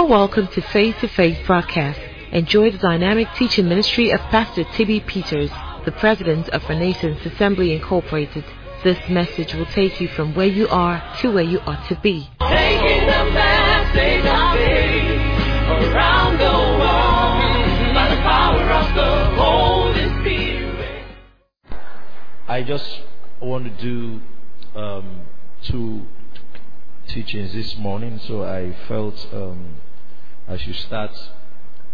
are welcome to Face to Face broadcast. Enjoy the dynamic teaching ministry of Pastor Tibby Peters, the president of Renaissance Assembly Incorporated. This message will take you from where you are to where you ought to be. Taking the message of faith around the world by the power of the Holy Spirit. I just want to do um, two teachings this morning, so I felt um, I should start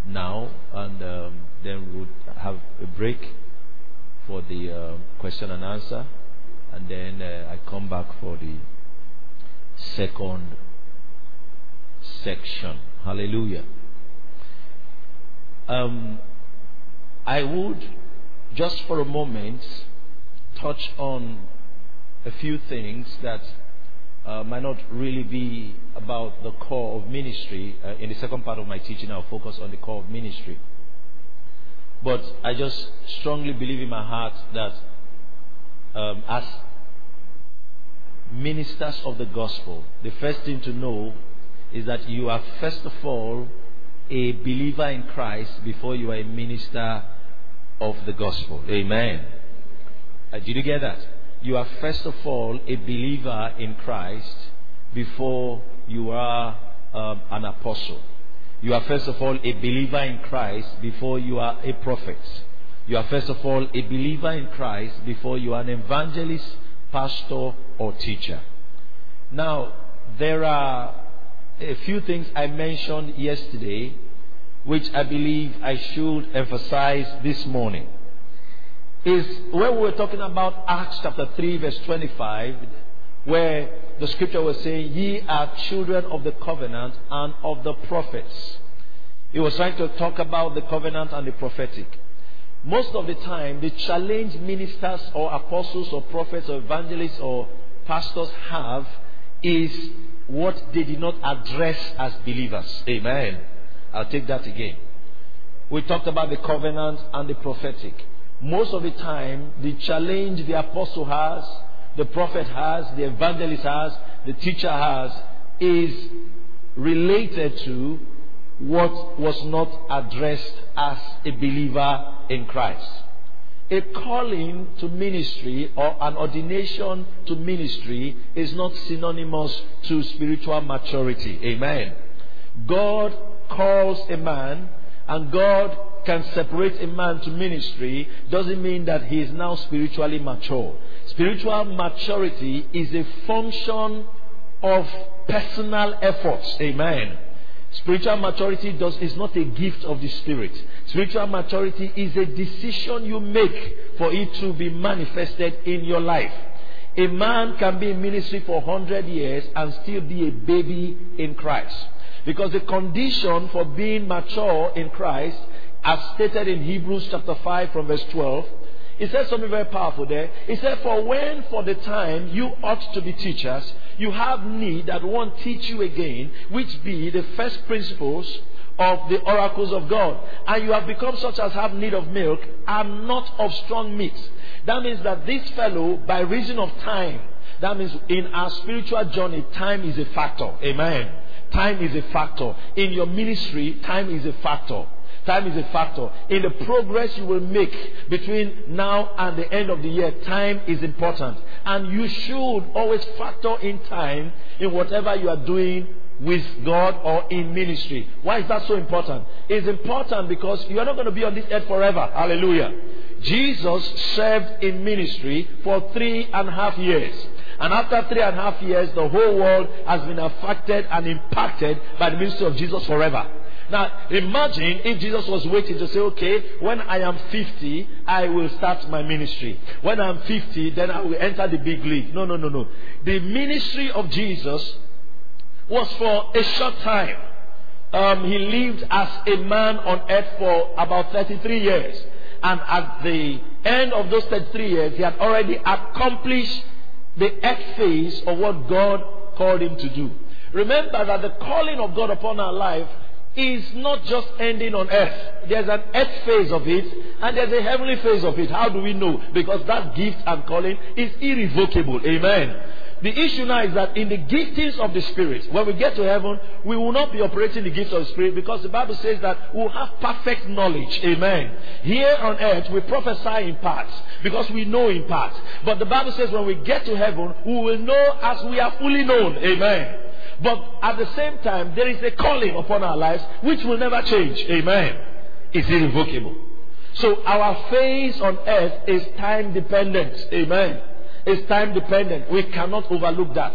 now, and um, then we would have a break for the uh, question and answer, and then uh, I come back for the second section. Hallelujah. Um, I would just for a moment touch on a few things that uh, might not really be about the core of ministry. Uh, in the second part of my teaching, I'll focus on the core of ministry. But I just strongly believe in my heart that um, as ministers of the gospel, the first thing to know is that you are first of all a believer in Christ before you are a minister of the gospel. Amen. Uh, did you get that? You are first of all a believer in Christ before you are um, an apostle. You are first of all a believer in Christ before you are a prophet. You are first of all a believer in Christ before you are an evangelist, pastor, or teacher. Now, there are a few things I mentioned yesterday which I believe I should emphasize this morning. Is when we were talking about Acts chapter 3, verse 25, where the scripture was saying, Ye are children of the covenant and of the prophets. He was trying to talk about the covenant and the prophetic. Most of the time, the challenge ministers or apostles or prophets or evangelists or pastors have is what they did not address as believers. Amen. I'll take that again. We talked about the covenant and the prophetic. Most of the time, the challenge the apostle has, the prophet has, the evangelist has, the teacher has, is related to what was not addressed as a believer in Christ. A calling to ministry or an ordination to ministry is not synonymous to spiritual maturity. Amen. God calls a man and God can separate a man to ministry doesn't mean that he is now spiritually mature. Spiritual maturity is a function of personal efforts. Amen. Spiritual maturity does, is not a gift of the Spirit. Spiritual maturity is a decision you make for it to be manifested in your life. A man can be in ministry for 100 years and still be a baby in Christ. Because the condition for being mature in Christ, as stated in Hebrews chapter 5 from verse 12, it says something very powerful there. It said, For when for the time you ought to be teachers, you have need that one teach you again, which be the first principles of the oracles of God. And you have become such as have need of milk, and not of strong meat. That means that this fellow, by reason of time, that means in our spiritual journey, time is a factor. Amen. Time is a factor. In your ministry, time is a factor. Time is a factor. In the progress you will make between now and the end of the year, time is important. And you should always factor in time in whatever you are doing with God or in ministry. Why is that so important? It's important because you are not going to be on this earth forever. Hallelujah. Jesus served in ministry for three and a half years. And after three and a half years, the whole world has been affected and impacted by the ministry of Jesus forever. Now, imagine if Jesus was waiting to say, okay, when I am 50, I will start my ministry. When I'm 50, then I will enter the big league. No, no, no, no. The ministry of Jesus was for a short time. Um, he lived as a man on earth for about 33 years. And at the end of those 33 years, he had already accomplished the earth phase of what God called him to do. Remember that the calling of God upon our life is not just ending on earth. There's an earth phase of it and there's a heavenly phase of it. How do we know? Because that gift and calling is irrevocable. Amen. The issue now is that in the giftings of the Spirit, when we get to heaven, we will not be operating the gifts of the Spirit because the Bible says that we'll have perfect knowledge. Amen. Here on earth, we prophesy in parts because we know in parts. But the Bible says when we get to heaven, we will know as we are fully known. Amen. But at the same time, there is a calling upon our lives which will never change. Amen. It's irrevocable. So our phase on earth is time dependent. Amen. It's time dependent. We cannot overlook that.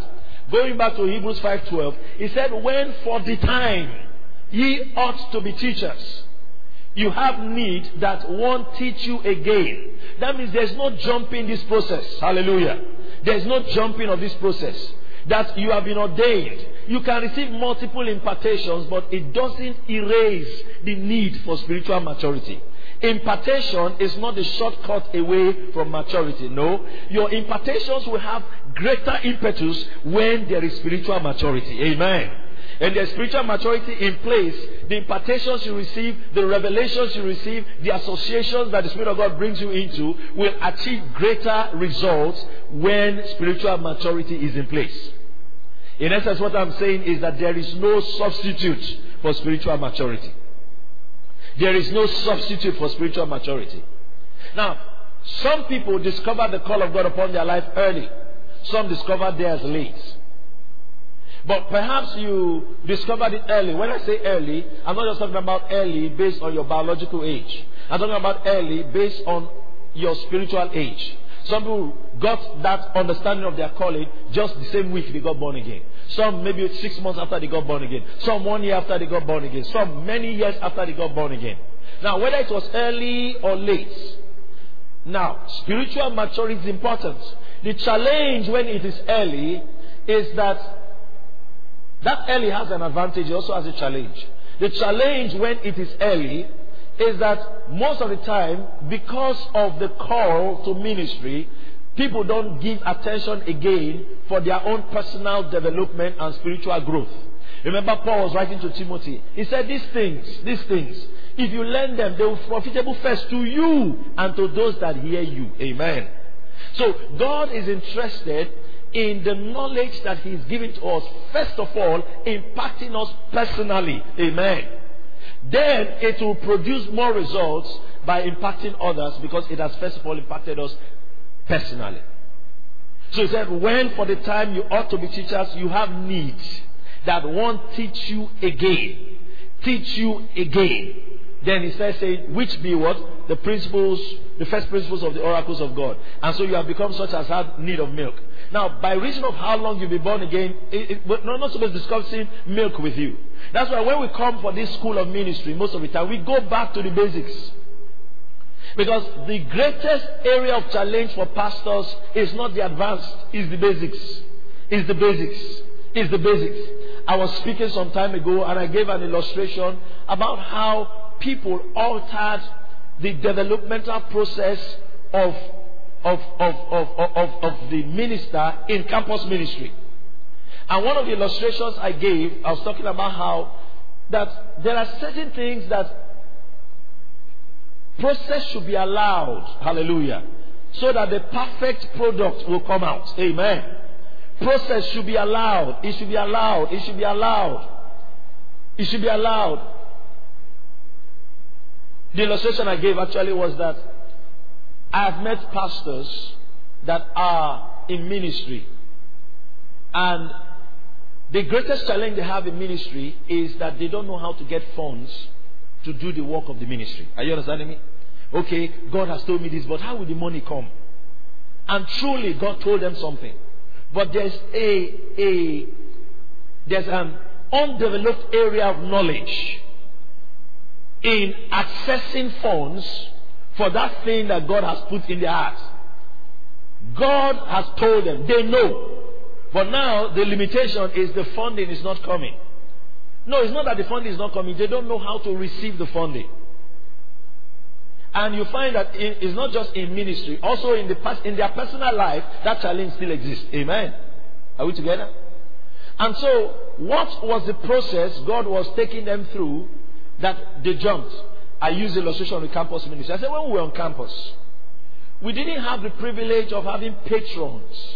Going back to Hebrews 5:12, he said, "When for the time ye ought to be teachers, you have need that one teach you again." That means there's no jumping this process. Hallelujah. There's no jumping of this process. That you have been ordained. You can receive multiple impartations, but it doesn't erase the need for spiritual maturity. Impartation is not the shortcut away from maturity. No. Your impartations will have greater impetus when there is spiritual maturity. Amen. And there's spiritual maturity in place, the impartations you receive, the revelations you receive, the associations that the Spirit of God brings you into will achieve greater results when spiritual maturity is in place. In essence, what I'm saying is that there is no substitute for spiritual maturity. There is no substitute for spiritual maturity. Now, some people discover the call of God upon their life early. Some discover theirs late. But perhaps you discovered it early. When I say early, I'm not just talking about early based on your biological age. I'm talking about early based on your spiritual age. Some people got that understanding of their calling just the same week they got born again. Some maybe six months after they got born again. Some one year after they got born again. Some many years after they got born again. Now, whether it was early or late, now, spiritual maturity is important. The challenge when it is early is that that early has an advantage, it also has a challenge. The challenge when it is early is that most of the time, because of the call to ministry, people don't give attention again for their own personal development and spiritual growth. Remember, Paul was writing to Timothy. He said, These things, these things, if you learn them, they will be profitable first to you and to those that hear you. Amen. So, God is interested in the knowledge that He's giving to us, first of all, impacting us personally. Amen. Then it will produce more results by impacting others because it has first of all impacted us personally. So he said, when for the time you ought to be teachers, you have need that one teach you again. Teach you again. Then he starts saying, which be what? The principles, the first principles of the oracles of God. And so you have become such as have need of milk. Now, by reason of how long you've been born again, it, we're not supposed to discussing milk with you. That's why when we come for this school of ministry, most of the time, we go back to the basics. Because the greatest area of challenge for pastors is not the advanced, is the basics. Is the basics. Is the basics. I was speaking some time ago and I gave an illustration about how people altered the developmental process of, of, of, of, of, of the minister in campus ministry. And one of the illustrations I gave, I was talking about how that there are certain things that Process should be allowed. Hallelujah. So that the perfect product will come out. Amen. Process should be allowed. It should be allowed. It should be allowed. It should be allowed. The illustration I gave actually was that I have met pastors that are in ministry. And the greatest challenge they have in ministry is that they don't know how to get funds to do the work of the ministry. Are you understanding me? Okay, God has told me this, but how will the money come? And truly, God told them something. But there's a, a there's an undeveloped area of knowledge in accessing funds for that thing that God has put in their hearts. God has told them, they know. But now the limitation is the funding is not coming. No, it's not that the funding is not coming. They don't know how to receive the funding. And you find that it's not just in ministry, also in, the, in their personal life, that challenge still exists. Amen. Are we together? And so, what was the process God was taking them through that they jumped? I use illustration of the campus ministry. I said, when we were on campus, we didn't have the privilege of having patrons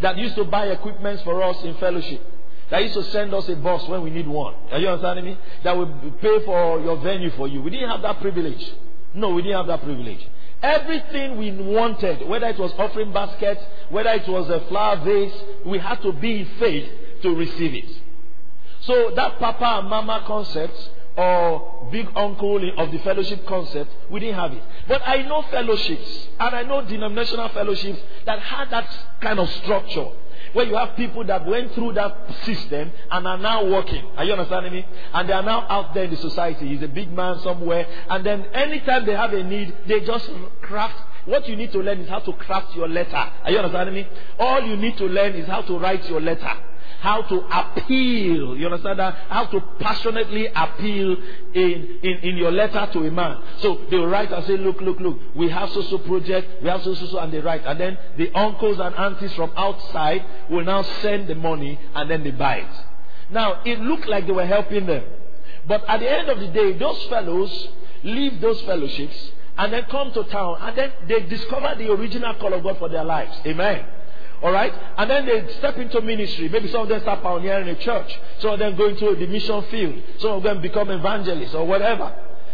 that used to buy equipment for us in fellowship. That used to send us a bus when we need one. Are you understanding me? That would pay for your venue for you. We didn't have that privilege. No, we didn't have that privilege. Everything we wanted, whether it was offering basket, whether it was a flower vase, we had to be in faith to receive it. So that papa and mama concept or big uncle of the fellowship concept, we didn't have it. But I know fellowships and I know denominational fellowships that had that kind of structure where you have people that went through that system and are now working. Are you understanding me? And they are now out there in the society. He's a big man somewhere. And then anytime they have a need, they just craft. What you need to learn is how to craft your letter. Are you understanding me? All you need to learn is how to write your letter how to appeal. You understand that? How to passionately appeal in, in, in your letter to a man. So they will write and say, look, look, look, we have so so project, we have so so so, and they write. And then the uncles and aunties from outside will now send the money and then they buy it. Now, it looked like they were helping them. But at the end of the day, those fellows leave those fellowships and then come to town and then they discover the original call of God for their lives. Amen. All right? And then they step into ministry. Maybe some of them start pioneering a church. Some of them go into the mission field. Some of them become evangelists or whatever.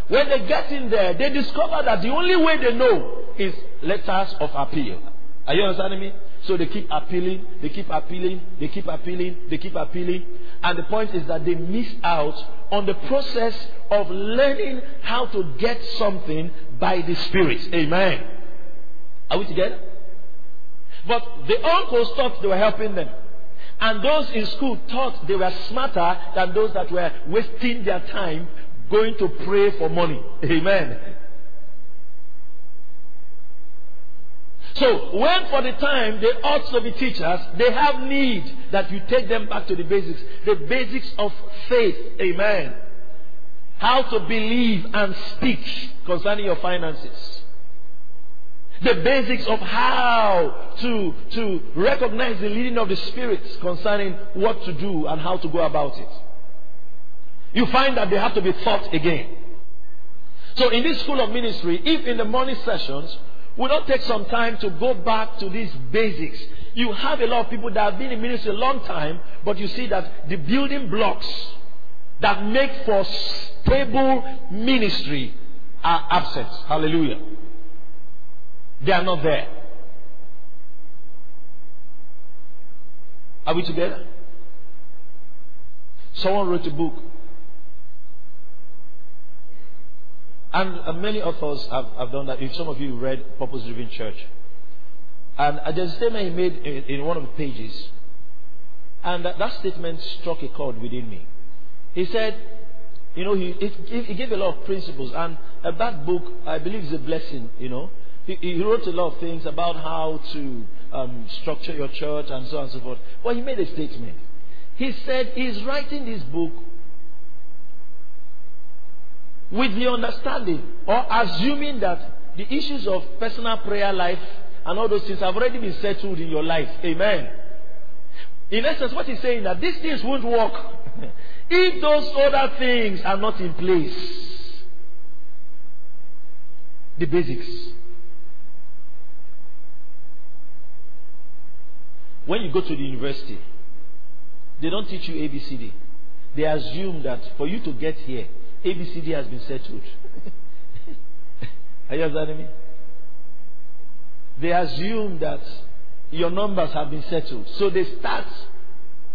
When they get in there, they discover that the only way they know is letters of appeal. Are you understanding me? So they keep appealing, they keep appealing, they keep appealing, they keep appealing. And the point is that they miss out on the process of learning how to get something by the Spirit. Amen. Are we together? But the uncles thought they were helping them. And those in school thought they were smarter than those that were wasting their time going to pray for money. Amen. So, when for the time they ought to be teachers, they have need that you take them back to the basics. The basics of faith. Amen. How to believe and speak concerning your finances the basics of how to, to recognize the leading of the Spirit concerning what to do and how to go about it. You find that they have to be taught again. So in this school of ministry, if in the morning sessions, we don't take some time to go back to these basics, you have a lot of people that have been in ministry a long time, but you see that the building blocks that make for stable ministry are absent. Hallelujah. They are not there. Are we together? Someone wrote a book. And uh, many authors have, have done that. If some of you read Purpose Driven Church. And uh, there's a statement he made in, in one of the pages. And that, that statement struck a chord within me. He said, you know, he, he, he gave a lot of principles. And uh, that book, I believe, is a blessing, you know. He, he wrote a lot of things about how to um, structure your church and so on and so forth. But he made a statement. He said he's writing this book with the understanding or assuming that the issues of personal prayer life and all those things have already been settled in your life. Amen. In essence, what he's saying that these things won't work if those other things are not in place. The basics. When you go to the university, they don't teach you ABCD. They assume that for you to get here, ABCD has been settled. Are you understanding me? They assume that your numbers have been settled. So they start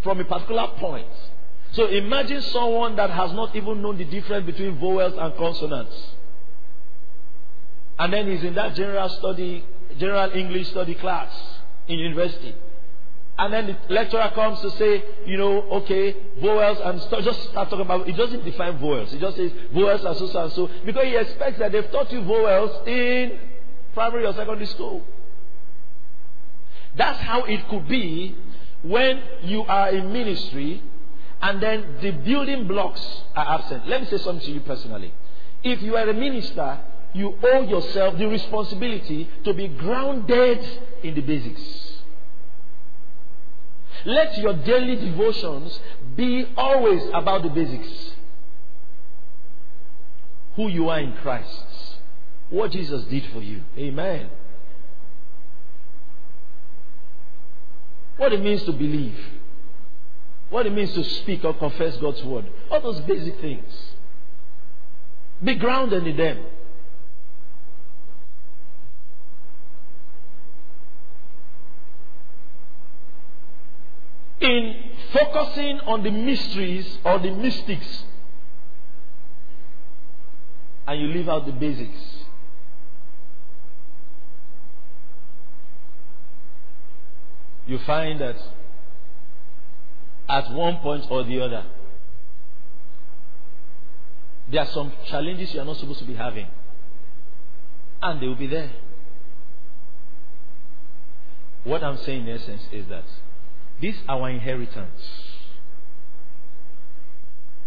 from a particular point. So imagine someone that has not even known the difference between vowels and consonants. And then he's in that general study, general English study class in university. And then the lecturer comes to say, you know, okay, vowels and st- just start talking about. It doesn't define vowels. It just says vowels and so, so and so because he expects that they've taught you vowels in primary or secondary school. That's how it could be when you are in ministry and then the building blocks are absent. Let me say something to you personally. If you are a minister, you owe yourself the responsibility to be grounded in the basics. Let your daily devotions be always about the basics. Who you are in Christ. What Jesus did for you. Amen. what it means to believe, what it means to speak or confess God's word. All those basic things. Be grounded in them. In focusing on the mysteries or the mystics, and you leave out the basics. You find that at one point or the other, there are some challenges you are not supposed to be having. And they will be there. What I'm saying in essence is that this our inheritance.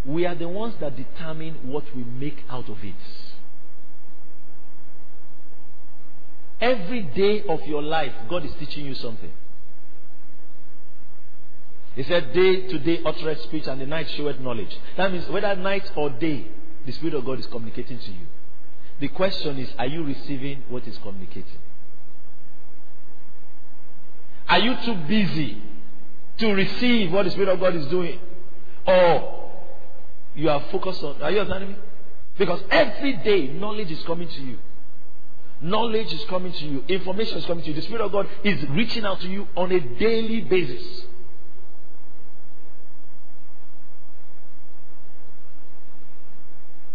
We are the ones that determine what we make out of it. Every day of your life, God is teaching you something. He said, Day to day uttereth speech, and the night showeth knowledge. That means whether night or day, the Spirit of God is communicating to you. The question is, are you receiving what is communicating? Are you too busy to receive what the Spirit of God is doing? Or you are focused on, are you understanding me? Because every day knowledge is coming to you. Knowledge is coming to you. Information is coming to you. The Spirit of God is reaching out to you on a daily basis.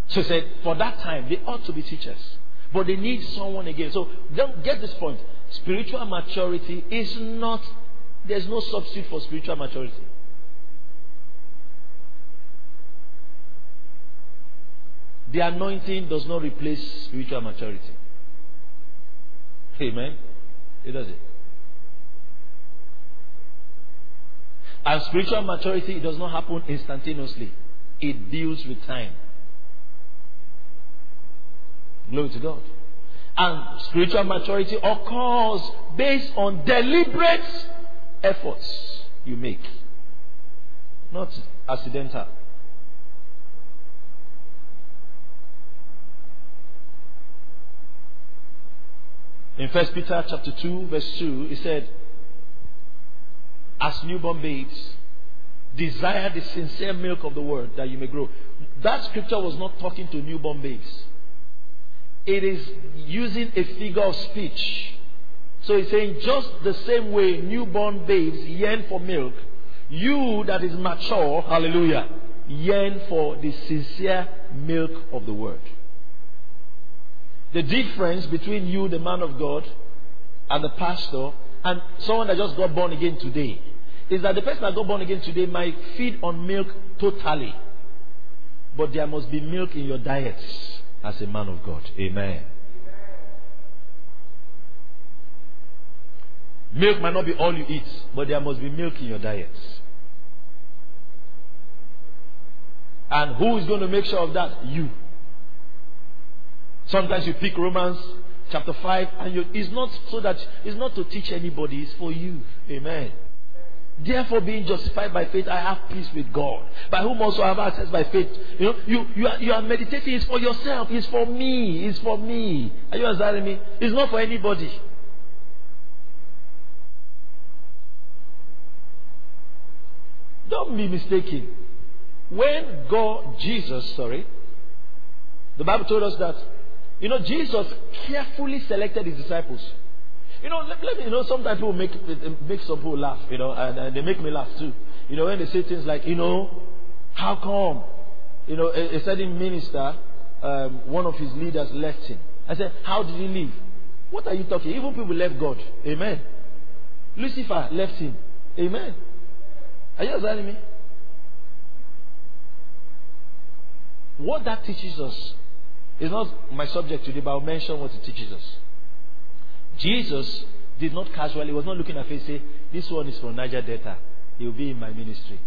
So he said, for that time, they ought to be teachers. But they need someone again. So don't get this point. Spiritual maturity is not, there's no substitute for spiritual maturity. The anointing does not replace spiritual maturity. Amen. It does it. And spiritual maturity does not happen instantaneously. It deals with time. Glory to God. And spiritual maturity occurs based on deliberate efforts you make, not accidental. In First Peter chapter 2, verse 2, he said, As newborn babes, desire the sincere milk of the word that you may grow. That scripture was not talking to newborn babes. It is using a figure of speech. So he's saying, just the same way newborn babes yearn for milk, you that is mature, hallelujah, yearn for the sincere milk of the word. The difference between you, the man of God, and the pastor, and someone that just got born again today, is that the person that got born again today might feed on milk totally. But there must be milk in your diets as a man of God. Amen. Milk might not be all you eat, but there must be milk in your diet. And who is going to make sure of that? You. Sometimes you pick Romans chapter 5 and you, it's not so that it's not to teach anybody, it's for you. Amen. Therefore, being justified by faith, I have peace with God, by whom also I have access by faith. You know, you, you, are, you are meditating, it's for yourself, it's for me, it's for me. Are you understanding me? It's not for anybody. Don't be mistaken. When God, Jesus, sorry, the Bible told us that, you know, Jesus carefully selected his disciples. You know, let, let me, you know, sometimes people make, make some people laugh, you know, and, and, they make me laugh too. You know, when they say things like, you know, how come, you know, a, a certain minister, um, one of his leaders left him. I said, how did he leave? What are you talking? Even people left God. Amen. Lucifer left him. Amen. Are you understanding me? What that teaches us is not my subject today, but I'll mention what it teaches us. Jesus did not casually, was not looking at face say, this one is from Niger Delta. He will be in my ministry.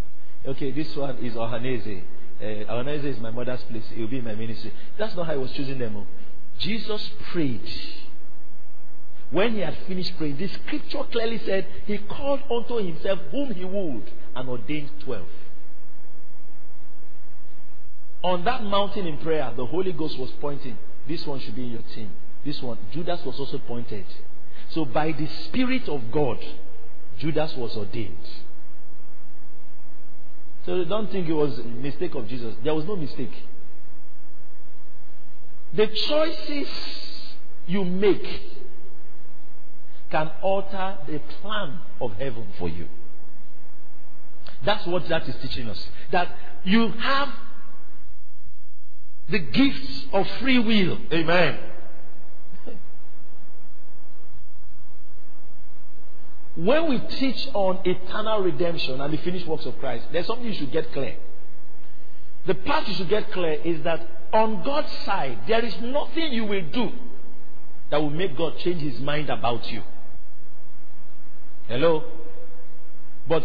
Okay, this one is Ohanese. Uh, Ohanese is my mother's place. He will be in my ministry. That's not how he was choosing them. Oh. Jesus prayed. When he had finished praying, the scripture clearly said he called unto himself whom he would and ordained twelve. On that mountain in prayer, the Holy Ghost was pointing, this one should be in your team. This one, Judas was also pointed. So by the Spirit of God, Judas was ordained. So don't think it was a mistake of Jesus. There was no mistake. The choices you make can alter the plan of heaven for you. That's what that is teaching us. That you have the gifts of free will. Amen. when we teach on eternal redemption and the finished works of Christ, there's something you should get clear. The part you should get clear is that on God's side, there is nothing you will do that will make God change his mind about you. Hello? But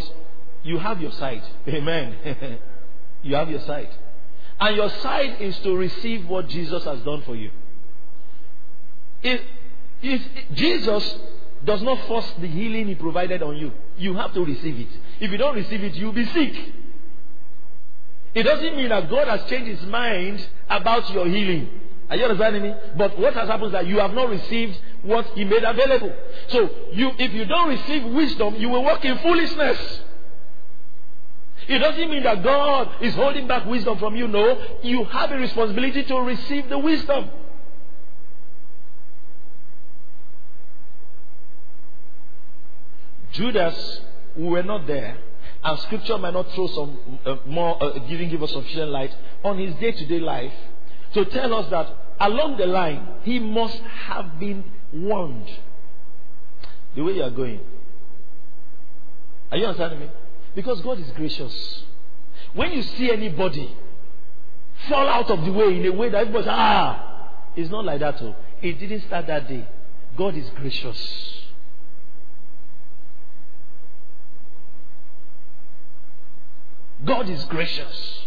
you have your side. Amen. you have your side. And your side is to receive what Jesus has done for you. If, if Jesus does not force the healing he provided on you, you have to receive it. If you don't receive it, you'll be sick. It doesn't mean that God has changed his mind about your healing. Are you understanding me? But what has happened is that you have not received what he made available. So you, if you don't receive wisdom, you will walk in foolishness. It doesn't mean that God is holding back wisdom from you. No, you have a responsibility to receive the wisdom. Judas, we were not there, and Scripture might not throw some uh, more, uh, giving give us sufficient light on his day-to-day life to tell us that along the line he must have been warned. The way you are going. Are you understanding me? Because God is gracious. When you see anybody fall out of the way in a way that everybody ah, it's not like that. Oh. It didn't start that day. God is gracious. God is gracious.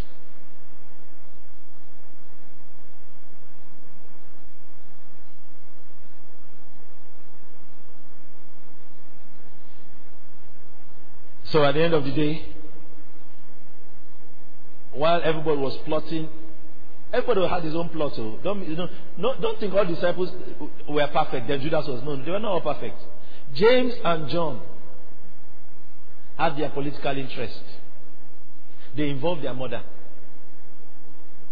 So at the end of the day, while everybody was plotting, everybody had his own plot. So don't, you know, no, don't think all disciples were perfect. Then Judas was no, they were not all perfect. James and John had their political interest. They involved their mother.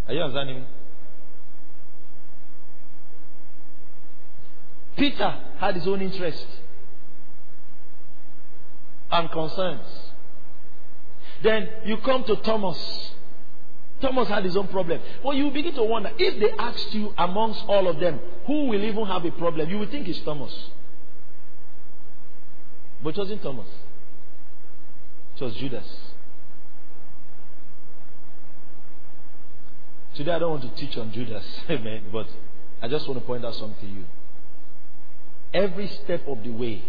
Are you understanding me? Peter had his own interest and concerns. Then you come to Thomas. Thomas had his own problem. Well, you begin to wonder if they asked you amongst all of them who will even have a problem, you would think it's Thomas. But it wasn't Thomas, it was Judas. Today I don't want to teach on Judas, amen, but I just want to point out something to you. Every step of the way,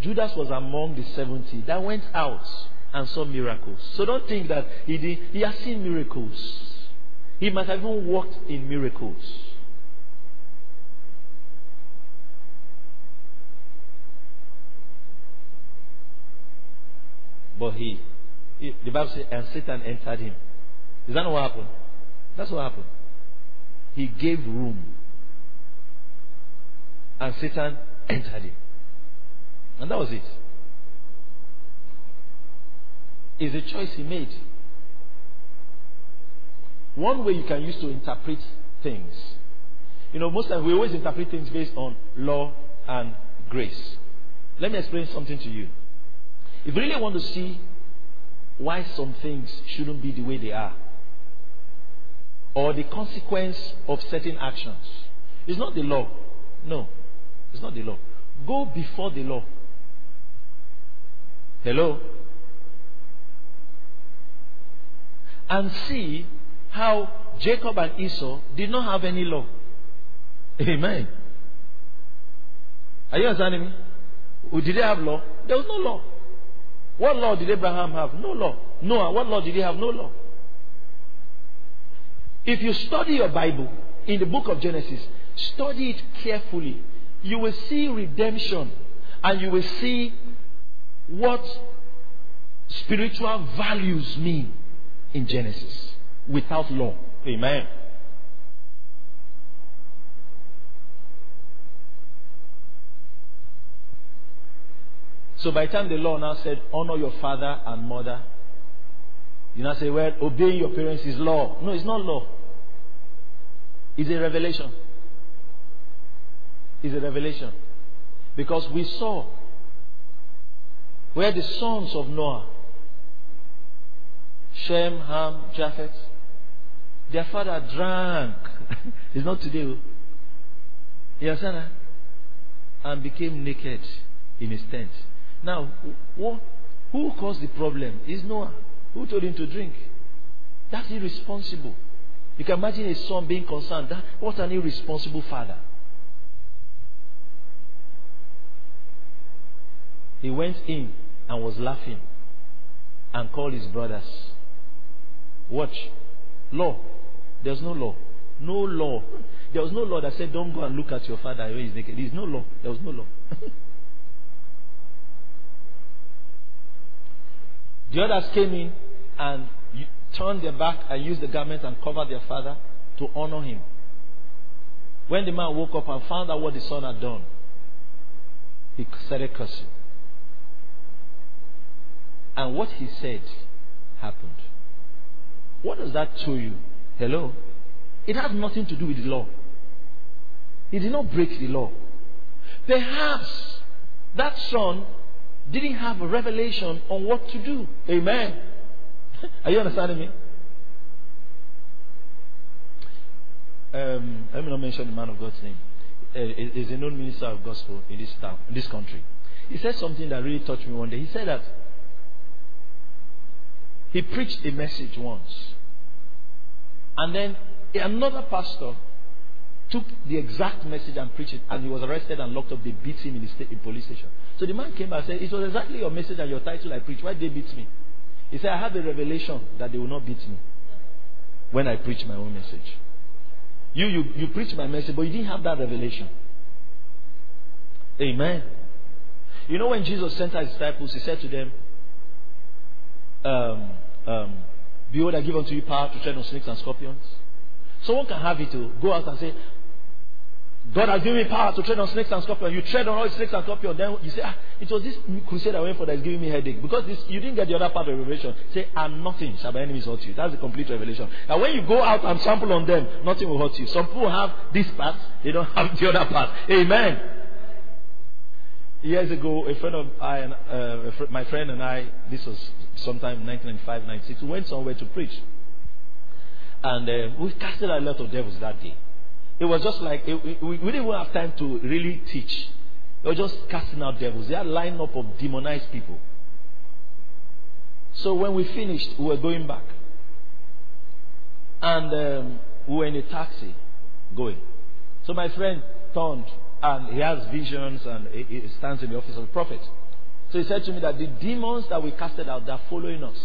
Judas was among the 70 that went out and saw miracles. So don't think that he did, he has seen miracles. He might have even worked in miracles. But he, he the Bible says, and Satan entered him. Is that what happened? That's what happened. He gave room. And Satan entered him. And that was it. It's a choice he made. One way you can use to interpret things. You know, most times we always interpret things based on law and grace. Let me explain something to you. If you really want to see why some things shouldn't be the way they are, or the consequence of certain actions, it's not the law. No, it's not the law. Go before the law. Hello? And see how Jacob and Esau did not have any law. Amen. Are you understanding me? Did they have law? There was no law. What law did Abraham have? No law. Noah, what law did he have? No law. If you study your Bible in the book of Genesis, study it carefully. You will see redemption and you will see what spiritual values mean in Genesis without law. Amen. So by the time the law now said, honor your father and mother, you now say, well, obeying your parents is law. No, it's not law. It's a revelation. It's a revelation. Because we saw where the sons of Noah, Shem, Ham, Japheth, their father drank. it's not today. oh. You understand that? And became naked in his tent. Now, wh- who caused the problem? Is Noah. Who told him to drink? That's irresponsible. You can imagine a son being concerned. That, what an irresponsible father. He went in and was laughing and called his brothers. Watch. Law. There's no law. No law. There was no law that said, don't go and look at your father when he's naked. There's no law. There was no law. the others came in and turned their back and used the garment and covered their father to honor him. When the man woke up and found out what the son had done, he started cursing. And what he said happened. What does that show you? Hello? It has nothing to do with the law. He did not break the law. Perhaps that son didn't have a revelation on what to do. Amen. Are you understanding me? Um, let me not mention the man of God's name. Uh, he's a known minister of gospel in this town, in this country. He said something that really touched me one day. He said that he preached a message once, and then another pastor took the exact message and preached it, and he was arrested and locked up. They beat him in the state, in police station. So the man came back and said, "It was exactly your message and your title I preached. Why they beat me?" He said, "I had the revelation that they will not beat me when I preach my own message. You, you, you preach my message, but you didn't have that revelation." Amen. You know when Jesus sent his disciples, he said to them, um, um, Behold, I give unto you power to tread on snakes and scorpions. Someone can have it to go out and say, God has given me power to tread on snakes and scorpions. You tread on all snakes and scorpions. Then you say, ah, it was this crusade I went for that is giving me headache. Because this, you didn't get the other part of revelation. Say, and nothing shall by enemies hurt you. That's the complete revelation. Now when you go out and sample on them, nothing will hurt you. Some people have this part, they don't have the other part. Amen. Years ago, a friend of I and uh, fr- my friend and I, this was sometime 1995, 96, we went somewhere to preach, and uh, we casted a lot of devils that day. It was just like it, we, we didn't have time to really teach. They were just casting out devils. They had a lineup of demonized people. So when we finished, we were going back, and um, we were in a taxi going. So my friend turned and he has visions and he stands in the office of the prophet. So he said to me that the demons that we casted out, they're following us.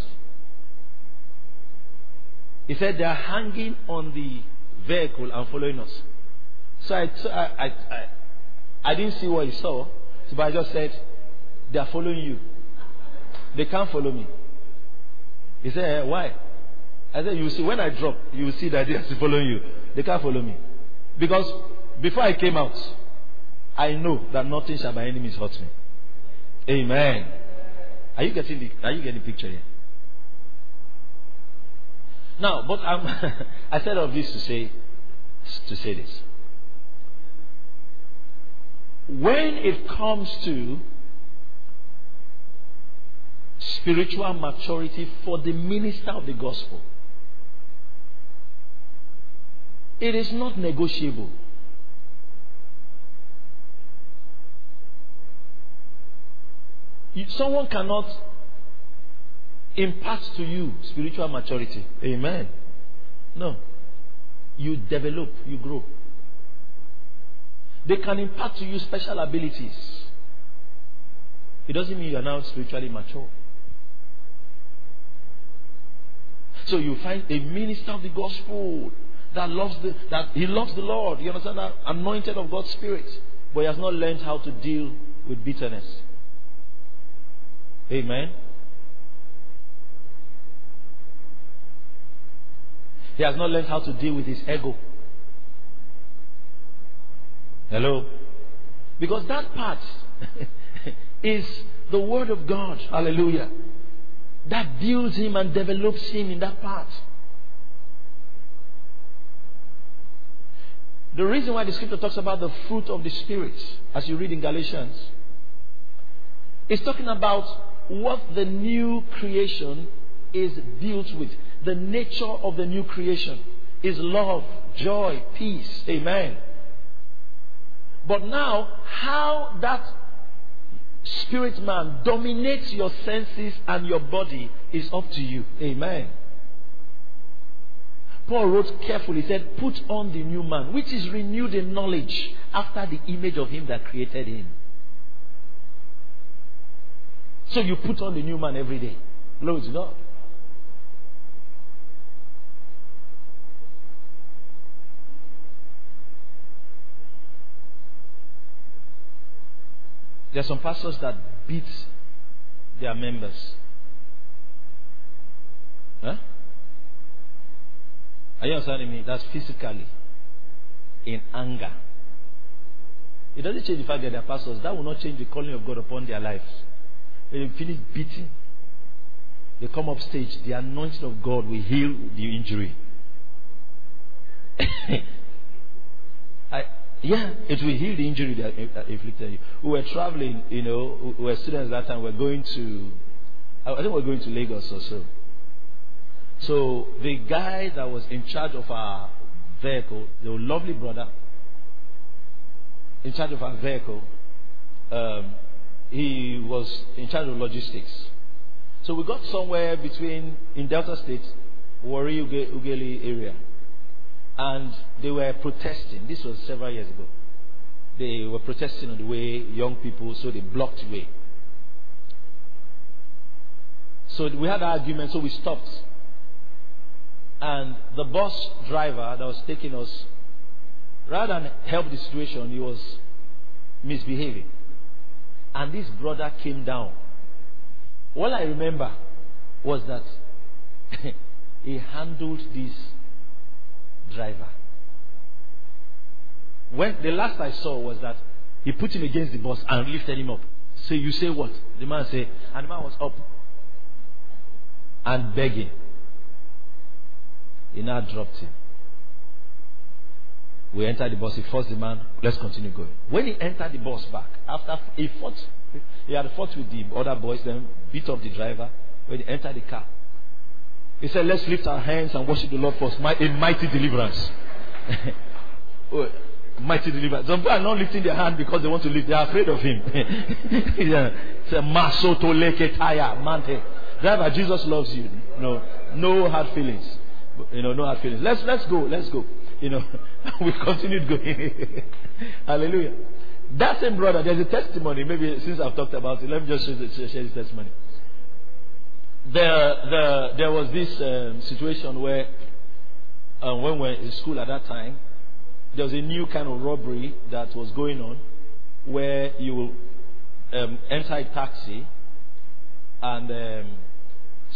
He said they're hanging on the vehicle and following us. So I, I, I, I, I didn't see what he saw, but I just said, they're following you. They can't follow me. He said, eh, why? I said, you see, when I drop, you will see that they're following you. They can't follow me. Because before I came out, I know that nothing shall by enemies hurt me. Amen. Are you getting the are you getting the picture here? Now, but I'm I said all this to say to say this. When it comes to spiritual maturity for the minister of the gospel, it is not negotiable. You- Someone cannot impart to you spiritual maturity. Amen. No. You develop, you grow. They can impart to you special abilities. It doesn't mean you are now spiritually mature. So you find a minister of the gospel that loves the that he loves the Lord. You understand that? Anointed of God's Spirit. But he has not learned how to deal with bitterness. Amen. He has not learned how to deal with his ego. Hello? Because that part is the Word of God. Hallelujah. That builds him and develops him in that part. The reason why the scripture talks about the fruit of the Spirit, as you read in Galatians, is talking about what the new creation is built with. The nature of the new creation is love, joy, peace. Amen. But now, how that spirit man dominates your senses and your body is up to you. Amen. Paul wrote carefully, he said, Put on the new man, which is renewed in knowledge after the image of him that created him. So you put on the new man every day. Glory to God. There are some pastors that beat their members. Huh? Are you understanding me? That's physically. In anger. It doesn't change the fact that they're pastors. That will not change the calling of God upon their lives. When they finish beating, they come up stage, the anointing of God will heal the injury. I, yeah, it will heal the injury that inflicted you. We were traveling, you know, we were students that time. We were going to, I think we were going to Lagos or so. So the guy that was in charge of our vehicle, the lovely brother, in charge of our vehicle, um, he was in charge of logistics. So we got somewhere between in Delta State, Warri Ughelli area and they were protesting. This was several years ago. They were protesting on the way, young people, so they blocked the way. So we had an argument, so we stopped. And the bus driver that was taking us, rather than help the situation, he was misbehaving. And this brother came down. All I remember was that he handled this driver. When the last I saw was that he put him against the bus and lifted him up. So you say what? The man said, and the man was up and begging. He now dropped him. We entered the bus. He forced the man. Let's continue going. When he entered the bus back, after he fought, he had fought with the other boys, then beat up the driver. When he entered the car, he said, Let's lift our hands and worship the Lord for a mighty deliverance. Oh, mighty deliverance. Some people are not lifting their hand because they want to lift, they are afraid of him. A masoto leke taya mante. Driver, Jesus loves you. No, no hard feelings. You know, no hard feelings. Let's let's go, let's go. You know, we continued going. Hallelujah. That same brother, there's a testimony. Maybe since I've talked about it, let me just share, this testimony there, there, there was this um, situation where, uh, when we were in school at that time, there was a new kind of robbery that was going on where you will um, enter a taxi and um,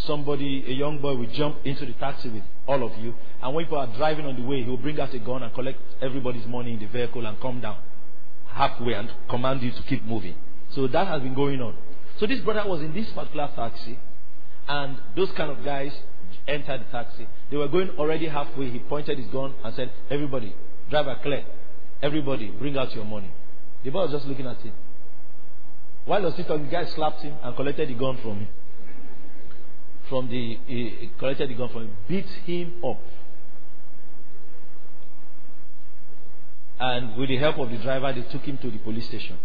somebody, a young boy, will jump into the taxi with all of you. And when people are driving on the way, he will bring out a gun and collect everybody's money in the vehicle and come down halfway and command you to keep moving. So that has been going on. So this brother was in this particular taxi and those kind of guys entered the taxi. They were going already halfway. He pointed his gun and said, Everybody, driver clear. Everybody, bring out your money. The boy was just looking at him. While he was talking, the guy slapped him and collected the gun from him. From the, he collected the gun from him, beat him up. And with the help of the driver, they took him to the police station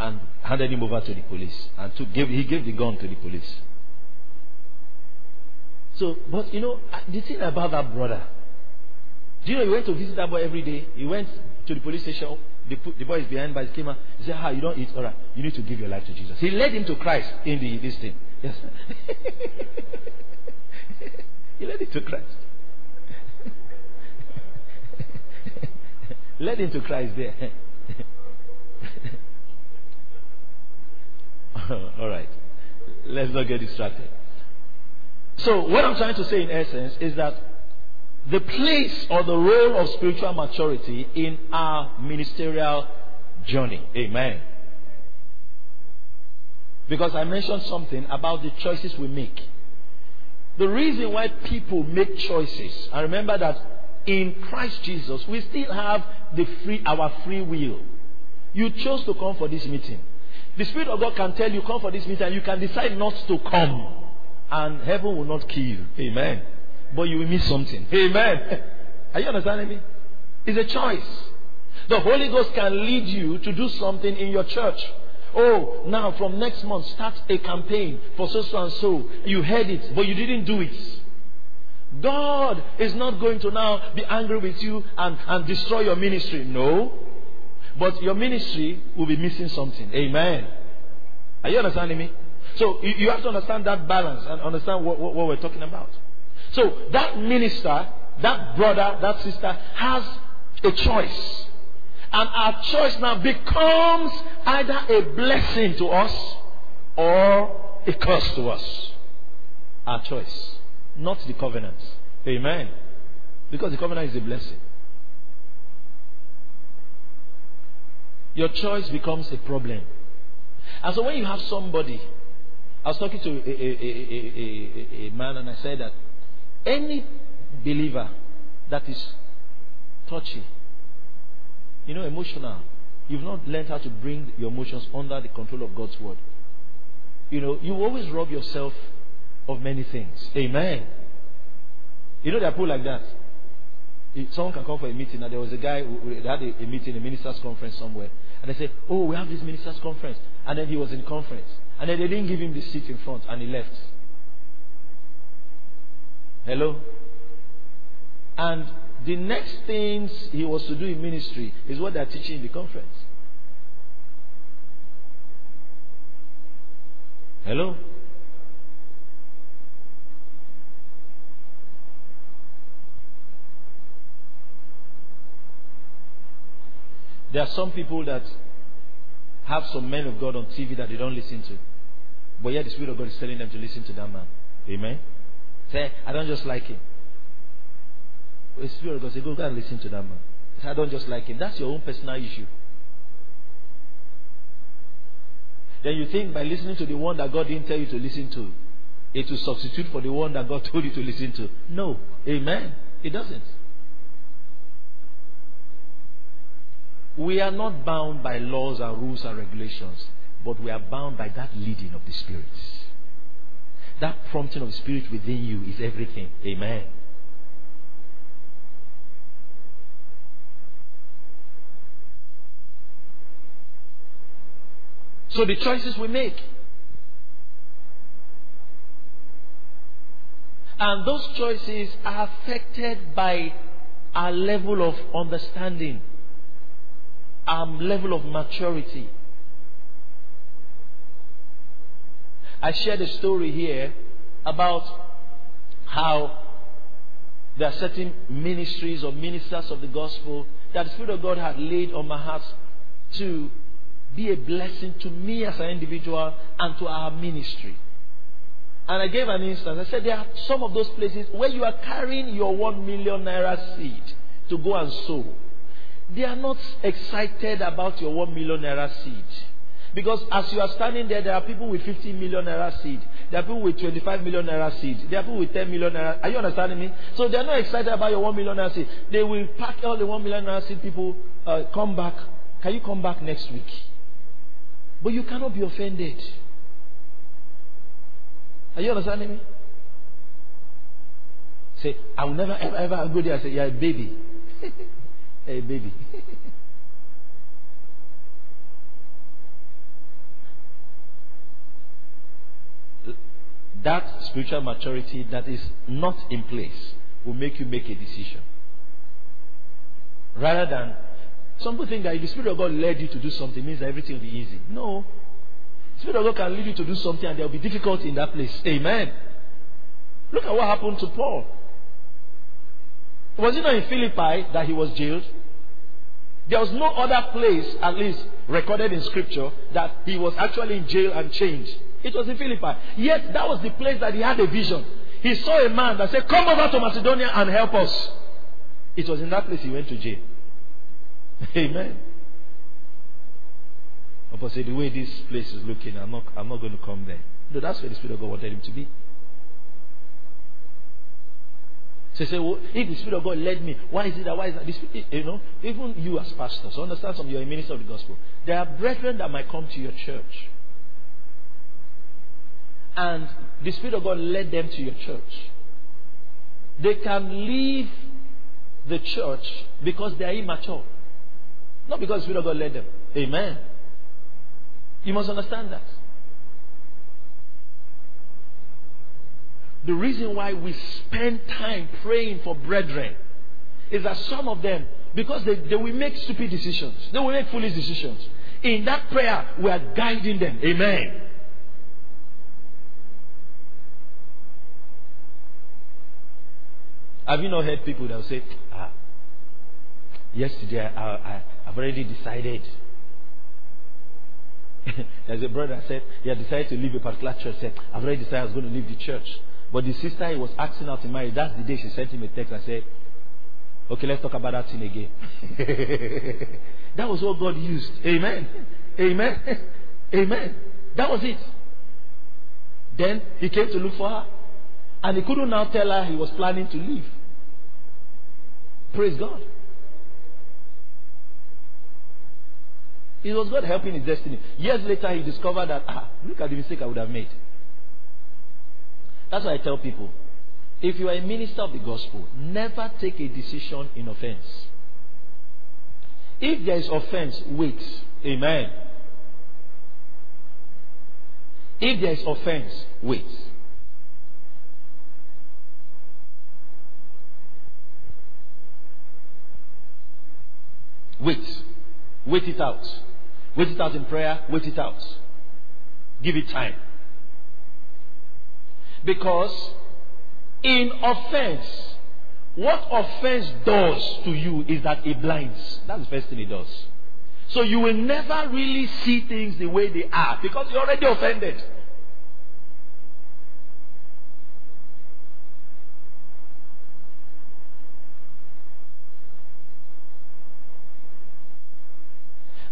and handed him over to the police and took, gave, he gave the gun to the police. So, but you know, uh, the thing about that brother, do you know he went to visit that boy every day? He went to the police station. The, the boy is behind bars. He came out. He said, "How you don't eat? All right, you need to give your life to Jesus." He led him to Christ in the this thing. Yes, he led him to Christ. led into Christ there. All right. Let's not get distracted. So, what I'm trying to say in essence is that the place or the role of spiritual maturity in our ministerial journey. Amen. Because I mentioned something about the choices we make. The reason why people make choices, I remember that in Christ Jesus, we still have the free, our free will. You chose to come for this meeting. The Spirit of God can tell you, come for this meeting, and you can decide not to come. And heaven will not kill you. Amen. But you will miss something. Amen. Are you understanding me? It's a choice. The Holy Ghost can lead you to do something in your church. Oh, now from next month, start a campaign for so, so and so. You heard it, but you didn't do it. God is not going to now be angry with you and, and destroy your ministry. No. But your ministry will be missing something. Amen. Are you understanding me? So you, you have to understand that balance and understand what, what, what we're talking about. So that minister, that brother, that sister has a choice. And our choice now becomes either a blessing to us or a curse to us. Our choice, not the covenant. Amen. Because the covenant is a blessing. Your choice becomes a problem. And so when you have somebody, I was talking to a, a, a, a, man and I said that any believer that is touchy, you know, emotional, you've not learned how to bring your emotions under the control of God's word. You know, you always rob yourself of many things. Amen. You know, there are people like that. Someone can come for a meeting, and there was a guy who had a, a meeting, a ministers' conference somewhere, and they said, Oh, we have this ministers' conference. And then he was in conference. And then they didn't give him the seat in front, and he left. Hello? And the next things he was to do in ministry is what they're teaching in the conference. Hello? There are some people that have some men of God on TV that they don't listen to. But yet the Spirit of God is telling them to listen to that man. Amen? Say, I don't just like him. The Spirit God say, go, go and listen to that man. I don't just like him. That's your own personal issue. Then you think by listening to the one that God didn't tell you to listen to, it will substitute for the one that God told you to listen to. No. Amen. It doesn't. We are not bound by laws and rules and regulations, but we are bound by that leading of the Spirit. That prompting of the Spirit within you is everything. Amen. So the choices we make. And those choices are affected by our level of understanding our level of maturity. I shared a story here about how there are certain ministries or ministers of the gospel that the Spirit of God had laid on my heart to be a blessing to me as an individual and to our ministry. And I gave an instance. I said there are some of those places where you are carrying your one million naira seed to go and sow. They are not excited about your 1 million naira seed. Because as you are standing there, there are people with 50 million naira seed. There are people with 25 million naira seed. There are people with 10 million naira. Are you understanding me? So they are not excited about your 1 million naira seed. They will pack all the 1 million naira seed people, uh, come back. Can you come back next week? But you cannot be offended. Are you understanding me? Say, I will never ever, ever go there and say, You're a baby. Hey, baby. that spiritual maturity that is not in place will make you make a decision. Rather than some people think that if the Spirit of God led you to do something, means that everything will be easy. No. The Spirit of God can lead you to do something and there will be difficulty in that place. Amen. Look at what happened to Paul. Was it not in Philippi that he was jailed? There was no other place, at least recorded in scripture, that he was actually in jail and chained. It was in Philippi. Yet that was the place that he had a vision. He saw a man that said, Come over to Macedonia and help us. It was in that place he went to jail. Amen. Or say, the way this place is looking, I'm not, I'm not going to come there. No, that's where the Spirit of God wanted him to be. So say, well, if the Spirit of God led me, why is it that? Why is that? This, you know, even you as pastors, understand some, you're a minister of the gospel. There are brethren that might come to your church. And the Spirit of God led them to your church. They can leave the church because they are immature. Not because the Spirit of God led them. Amen. You must understand that. The reason why we spend time praying for brethren is that some of them, because they, they will make stupid decisions, they will make foolish decisions. In that prayer, we are guiding them. Amen. Have you not heard people that will say, ah, yesterday I, I, I've already decided. There's a brother said he had decided to leave a particular church. Said, I've already decided I was going to leave the church. But the sister he was asking out in marriage, that's the day she sent him a text and said, Okay, let's talk about that thing again. that was what God used. Amen. Amen. Amen. That was it. Then he came to look for her. And he couldn't now tell her he was planning to leave. Praise God. It was God helping his destiny. Years later, he discovered that, ah, look at the mistake I would have made. That's why I tell people if you are a minister of the gospel, never take a decision in offense. If there is offense, wait. Amen. If there is offense, wait. Wait. Wait it out. Wait it out in prayer. Wait it out. Give it time. Because in offense, what offense does to you is that it blinds. That's the first thing it does. So you will never really see things the way they are because you're already offended.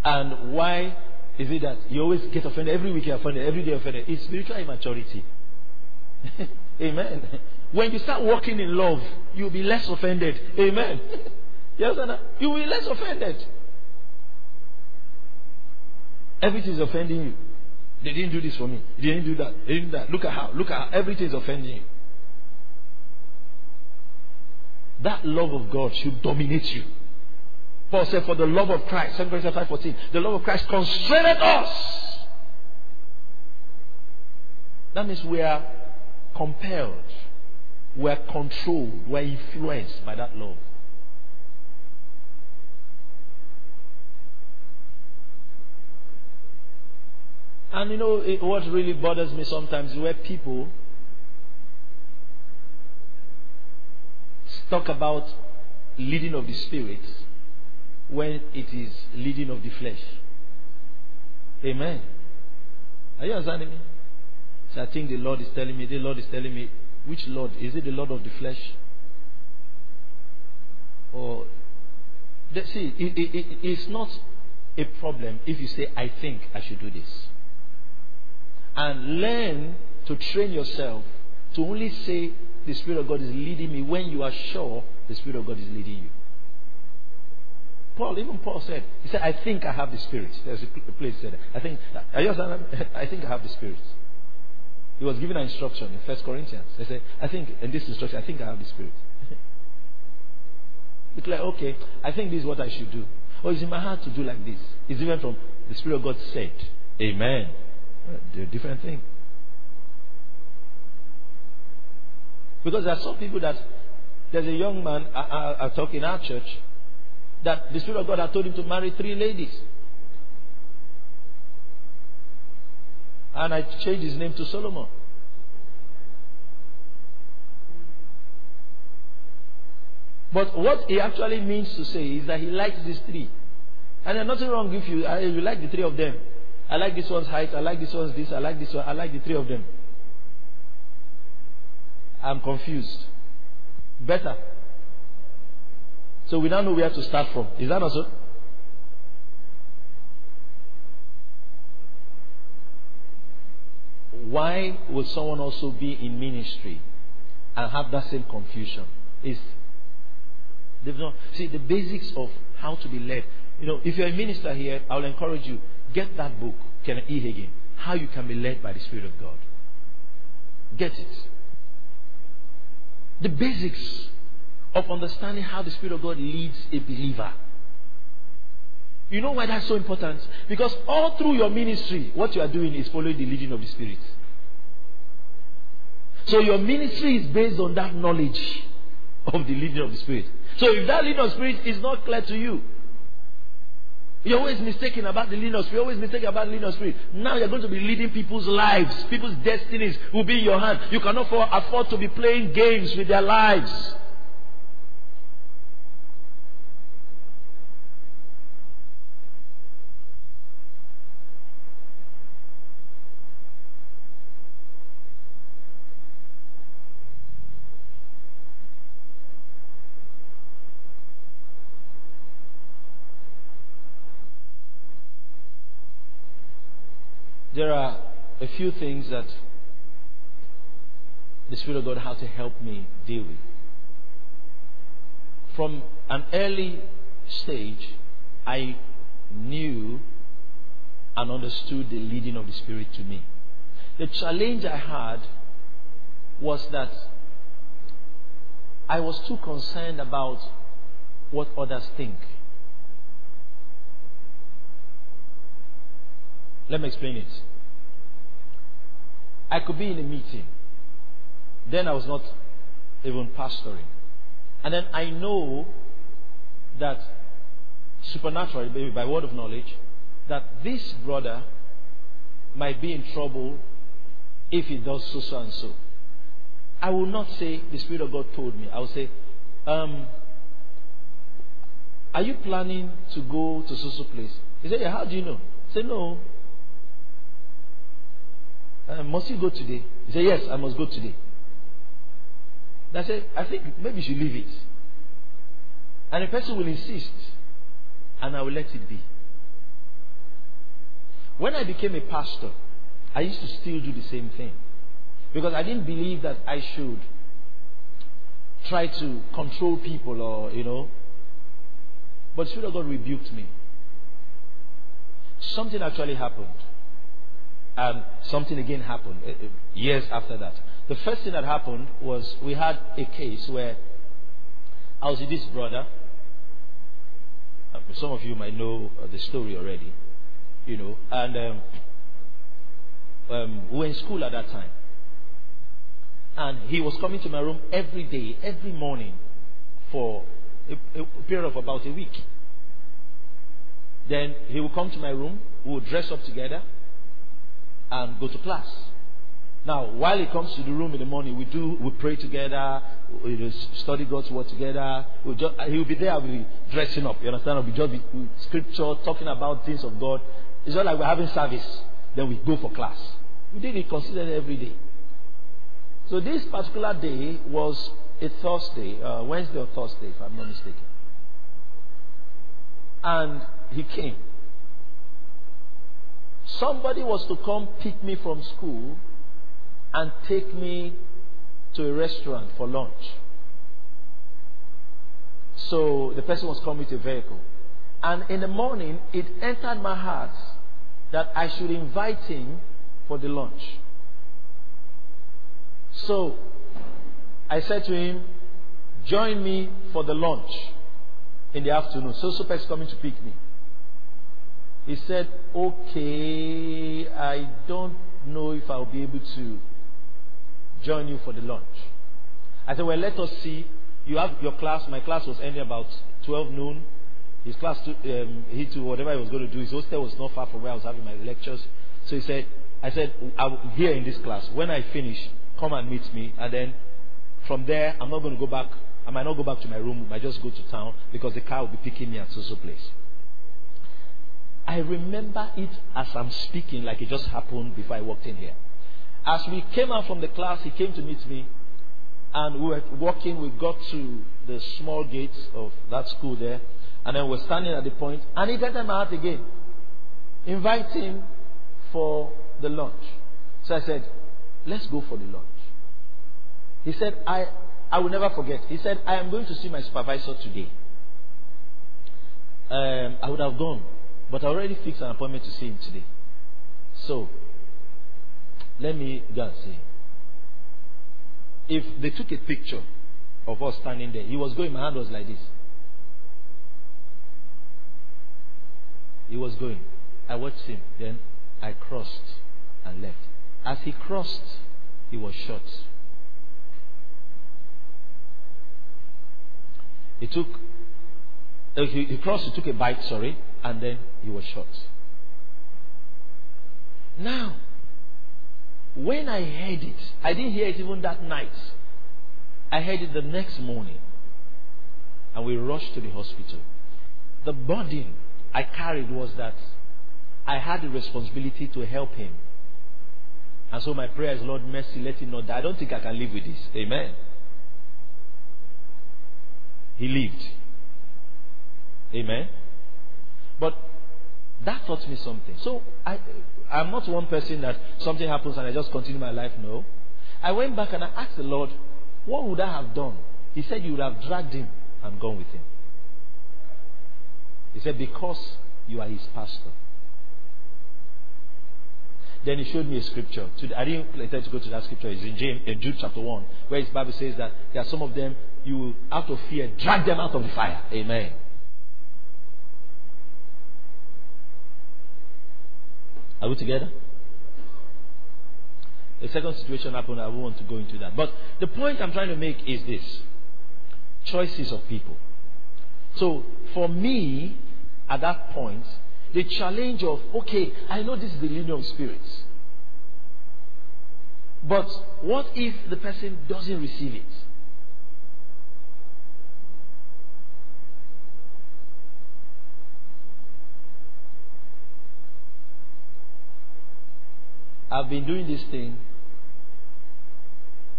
And why is it that you always get offended? Every week you're offended, every day offended. It's spiritual immaturity. Amen. When you start walking in love, you'll be less offended. Amen. yes, Anna? you will be less offended. Everything is offending you. They didn't do this for me. They didn't do that. They didn't do that. Look at how. Look at how. Everything is offending you. That love of God should dominate you. Paul said, For the love of Christ, 2 Corinthians 5.14, the love of Christ constrained us. That means we are compelled, we are controlled, we are influenced by that love. And you know it, what really bothers me sometimes is where people talk about leading of the spirit when it is leading of the flesh. Amen. Are you understanding me? So I think the Lord is telling me, the Lord is telling me, which Lord? Is it the Lord of the flesh? Or, see, it, it, it, it's not a problem if you say, I think I should do this. And learn to train yourself to only say, the Spirit of God is leading me when you are sure the Spirit of God is leading you. Paul, even Paul said, he said, I think I have the Spirit. There's a place said, I think, I, just, I think I have the Spirit. He was given an instruction in First Corinthians. They said, I think, in this instruction, I think I have the Spirit. it's like, okay, I think this is what I should do. Or it's in my heart to do like this. It's even from the Spirit of God said. Amen. They're a different thing. Because there are some people that, there's a young man I, I, I talk in our church, that the Spirit of God had told him to marry three ladies. And I changed his name to Solomon. But what he actually means to say is that he likes these three. And there's nothing wrong if you, uh, you like the three of them. I like this one's height, I like this one's this, I like this one, I like the three of them. I'm confused. Better. So we now know where to start from. Is that not so? Why will someone also be in ministry and have that same confusion? Is they've not see the basics of how to be led. You know, if you're a minister here, I will encourage you get that book, Kenneth E. Hagin, How You Can Be Led by the Spirit of God. Get it. The basics of understanding how the Spirit of God leads a believer. You know why that's so important? Because all through your ministry, what you are doing is following the leading of the Spirit. So your ministry is based on that knowledge of the leading of the Spirit. So if that leading of the Spirit is not clear to you, you're always mistaken about the leading of Spirit. You're always mistaken about the leading of Spirit. Now you're going to be leading people's lives. People's destinies will be in your hand. You cannot afford to be playing games with their lives. There are a few things that the Spirit of God had to help me deal with. From an early stage, I knew and understood the leading of the Spirit to me. The challenge I had was that I was too concerned about what others think. Let me explain it. I could be in a meeting. Then I was not even pastoring. And then I know that supernaturally, maybe by word of knowledge, that this brother might be in trouble if he does so, so, and so. I will not say the Spirit of God told me. I will say, um, Are you planning to go to so, so place? He said, Yeah, how do you know? I said, No, uh, must you go today? He said, Yes, I must go today. I said, I think maybe you should leave it. And the person will insist, and I will let it be. When I became a pastor, I used to still do the same thing. Because I didn't believe that I should try to control people or, you know. But the Spirit of God rebuked me. Something actually happened. And something again happened uh, uh, years after that. The first thing that happened was we had a case where I was with this brother. Uh, some of you might know the story already, you know, and um, um, we were in school at that time. And he was coming to my room every day, every morning, for a, a period of about a week. Then he would come to my room, we would dress up together, and go to class. Now, while he comes to the room in the morning, we do we pray together, we study God's word together. We'll just, he will be there, I'll be dressing up. You understand? We'll just be scripture, talking about things of God. It's not like we're having service, then we go for class. We did it consistently every day. So this particular day was a Thursday, uh, Wednesday or Thursday, if I'm not mistaken. And he came. Somebody was to come pick me from school and take me to a restaurant for lunch. So the person was coming with a vehicle. And in the morning, it entered my heart that I should invite him for the lunch. So I said to him, Join me for the lunch in the afternoon. So Super is coming to pick me. He said, Okay, I don't know if I'll be able to join you for the lunch. I said, Well, let us see. You have your class. My class was ending about 12 noon. His class, to, um, he to whatever he was going to do. His hostel was not far from where I was having my lectures. So he said, I said, I'm here in this class. When I finish, come and meet me. And then from there, I'm not going to go back. I might not go back to my room. I might just go to town because the car will be picking me at so-so place. I remember it as I'm speaking, like it just happened before I walked in here. As we came out from the class, he came to meet me, and we were walking. We got to the small gates of that school there, and then we're standing at the point, and he entered my heart again, inviting for the lunch. So I said, let's go for the lunch. He said, I, I will never forget. He said, I am going to see my supervisor today. Um, I would have gone, but I already fixed an appointment to see him today. So, let me go and see. If they took a picture of us standing there, he was going, my hand was like this. He was going. I watched him. Then I crossed and left. As he crossed, he was shot. He took, he, he crossed, he took a bite, sorry, and then he was shot. Now, when I heard it, I didn't hear it even that night. I heard it the next morning. And we rushed to the hospital. The burden I carried was that I had the responsibility to help him. And so my prayer is, Lord, mercy, let him know that I don't think I can live with this. Amen. He lived. Amen. But that taught me something. So I, I'm not one person that something happens and I just continue my life. No. I went back and I asked the Lord, what would I have done? He said, you would have dragged him and gone with him. He said, Because you are his pastor. Then he showed me a scripture. I didn't intend to go to that scripture. It's in, James, in Jude chapter 1, where his Bible says that there are some of them, you out of fear, drag them out of the fire. Amen. Are we together? A second situation happened. I won't go into that. But the point I'm trying to make is this choices of people. So for me, at that point, the challenge of, okay, I know this is the leading of spirits. But what if the person doesn't receive it? I've been doing this thing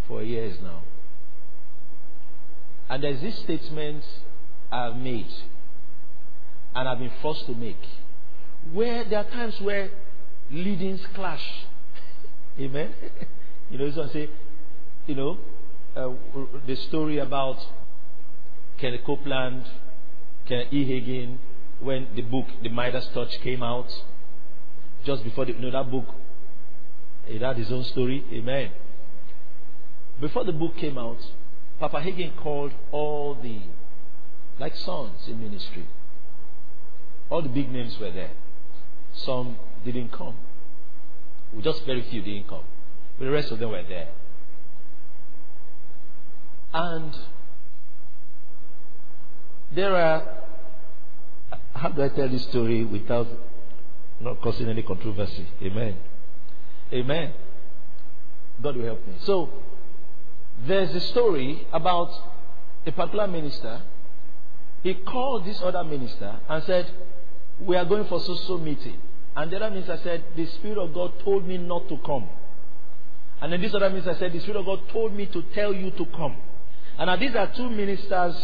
for years now. And there's this statement I've made and I've been forced to make. Where there are times where leadings clash. Amen. you know, so I say, you know, uh, the story about Kenneth Copeland, Kenneth E. When the book The Midas Touch came out, just before the, you know, that book, it had his own story. Amen. Before the book came out, Papa Hagin called all the like sons in ministry. All the big names were there. Some didn't come. Just very few didn't come. But the rest of them were there. And there are, how do I tell this story without not causing any controversy? Amen. Amen. God will help me. So, there's a story about a particular minister he called this other minister and said, We are going for social meeting. And the other minister said, The Spirit of God told me not to come. And then this other minister said, The Spirit of God told me to tell you to come. And now these are two ministers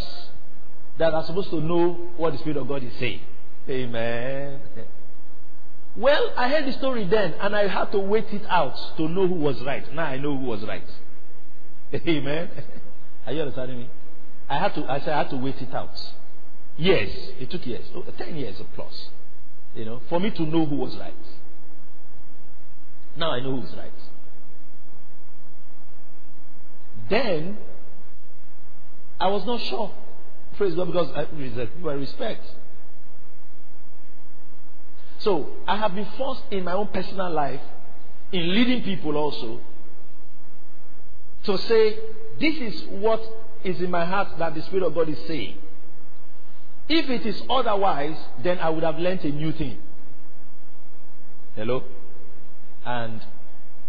that are supposed to know what the Spirit of God is saying. Amen. Well, I heard the story then, and I had to wait it out to know who was right. Now I know who was right. Amen. Are you understanding me? I had to. I said I had to wait it out. Years. It took years. Oh, 10 years plus. You know, for me to know who was right. Now I know who's right. Then, I was not sure. Praise God, because I respect. So, I have been forced in my own personal life, in leading people also, to say, this is what is in my heart that the Spirit of God is saying. If it is otherwise, then I would have learnt a new thing. Hello? And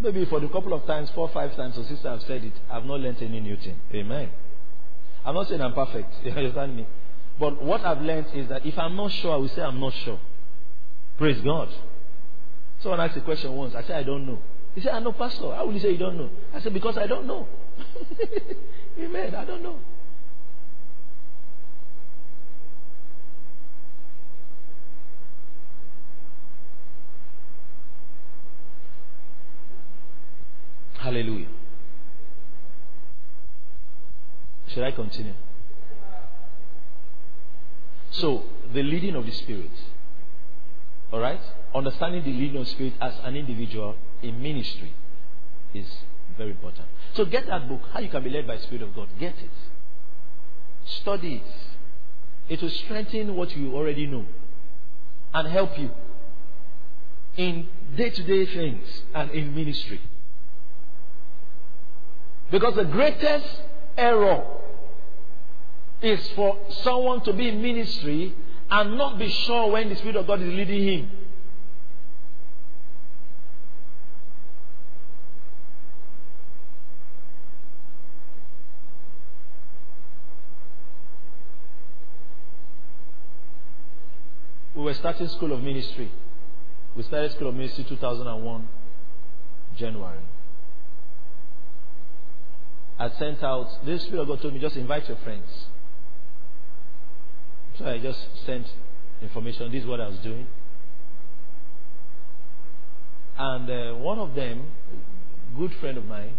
maybe for the couple of times, four, five times, or six times I've said it, I've not learnt any new thing. Amen. I'm not saying I'm perfect. You understand me? But what I've learned is that if I'm not sure, I will say I'm not sure. Praise God. Someone asked a question once. I said, I don't know. He said, I know, Pastor. How will you say you don't know? I said, because I don't know. Amen. I don't know. Hallelujah. Should I continue? So, the leading of the Spirit. Alright? Understanding the leading of Spirit as an individual in ministry is very important. So, get that book, How You Can Be Led by the Spirit of God. Get it. Study it. It will strengthen what you already know and help you in day to day things and in ministry. Because the greatest error is for someone to be in ministry and not be sure when the Spirit of God is leading him. We were starting School of Ministry. We started School of Ministry 2001, January. I sent out, this Spirit of God told me, just invite your friends. So I just sent information. This is what I was doing. And uh, one of them, good friend of mine,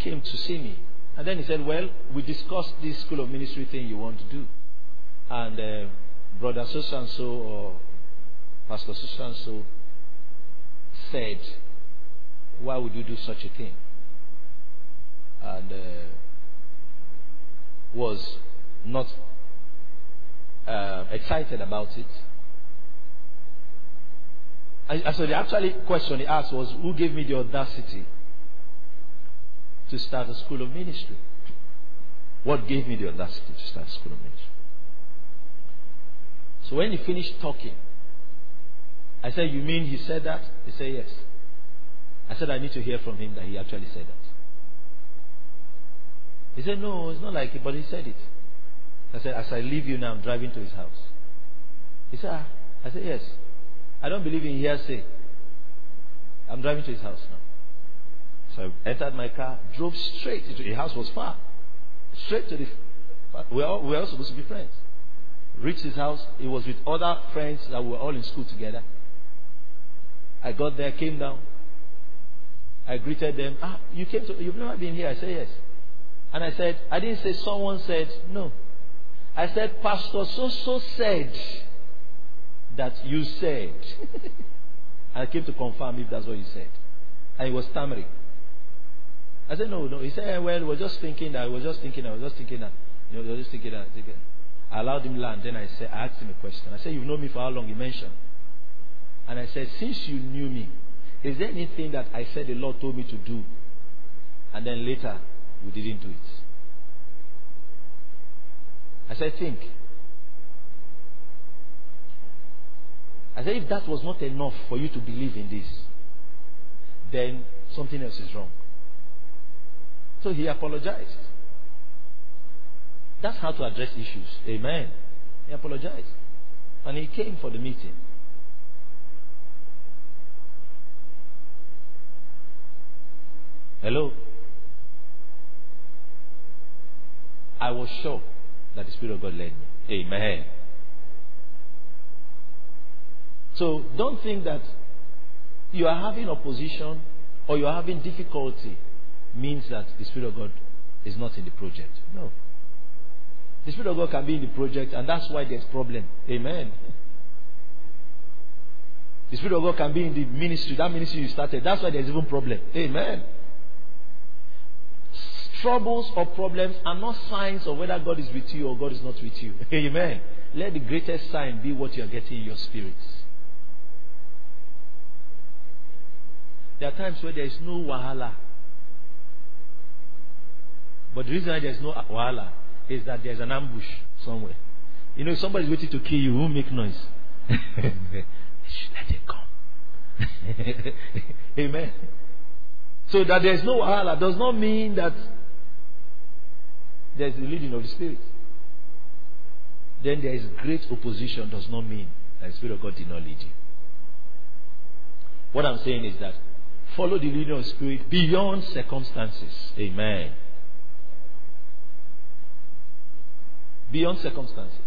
came to see me. And then he said, Well, we discussed this school of ministry thing you want to do. And uh, brother so and so or pastor so and so said, Why would you do such a thing? And uh, was not uh, excited about it. And so the actually question he asked was, Who gave me the audacity to start a school of ministry? What gave me the audacity to start a school of ministry? So when he finished talking, I said, You mean he said that? He said, Yes. I said, I need to hear from him that he actually said that. He said, No, it's not like it, but he said it. I said, As I leave you now, I'm driving to his house. He said, ah. I said, Yes. I don't believe in hearsay. I'm driving to his house now. So I entered my car, drove straight. Into, the house was far. Straight to the. we are all, we were all supposed to be friends. Reached his house. He was with other friends that were all in school together. I got there, came down. I greeted them. Ah, you came to. You've never been here. I said yes. And I said, I didn't say someone said, no. I said, Pastor so so said that you said. I came to confirm if that's what you said. And he was stammering. I said, no, no. He said, eh, well, we're just thinking that, we're just thinking that, we're just thinking that. You know, we're just thinking that. Thinking. I allowed him land. Then I said, I asked him a question. I said, you've known me for how long? He mentioned. And I said, since you knew me, is there anything that I said the Lord told me to do? And then later, we didn't do it. I said, think. I said, if that was not enough for you to believe in this, then something else is wrong. So he apologized. That's how to address issues. Amen. He apologized. And he came for the meeting. Hello? I was sure that the Spirit of God led me. Amen. So don't think that you are having opposition or you are having difficulty means that the Spirit of God is not in the project. No. The Spirit of God can be in the project and that's why there's problem. Amen. The Spirit of God can be in the ministry, that ministry you started. That's why there's even problem. Amen troubles or problems are not signs of whether God is with you or God is not with you. Amen. Let the greatest sign be what you are getting in your spirits. There are times where there is no wahala. But the reason why there is no wahala is that there is an ambush somewhere. You know, if somebody is waiting to kill you, who make noise? Let it come. Amen. So that there is no wahala does not mean that there's the leading of the Spirit. Then there is great opposition, does not mean that the Spirit of God did not lead you. What I'm saying is that follow the leading of the Spirit beyond circumstances. Amen. Beyond circumstances.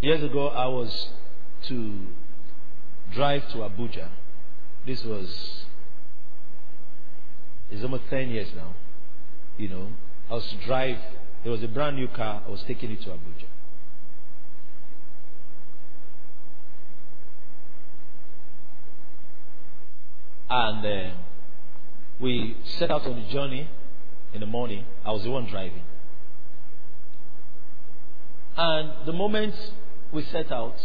Years ago, I was to drive to Abuja. This was, it's almost 10 years now. You know, I was to drive, it was a brand new car, I was taking it to Abuja. And uh, we set out on the journey in the morning. I was the one driving. And the moment we set out,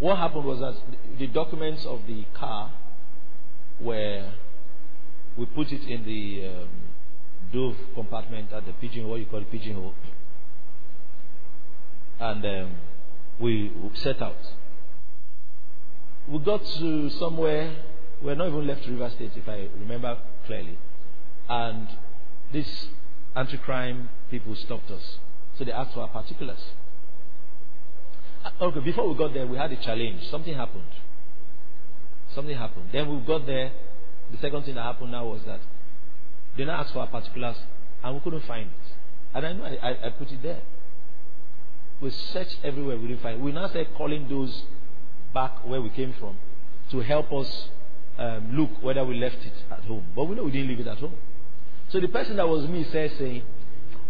what happened was that the documents of the car were, we put it in the um, dove compartment at the pigeon, what you call the pigeonhole. And um, we set out. We got to somewhere, we had not even left River State, if I remember clearly. And this anti crime people stopped us. So they asked for our particulars. Uh, okay, before we got there, we had a challenge. Something happened. Something happened. Then we got there. The second thing that happened now was that they now asked for our particulars and we couldn't find it. And I know I, I, I put it there. We searched everywhere, we didn't find it. We now started calling those back where we came from to help us um, look whether we left it at home. But we know we didn't leave it at home. So the person that was me said, saying,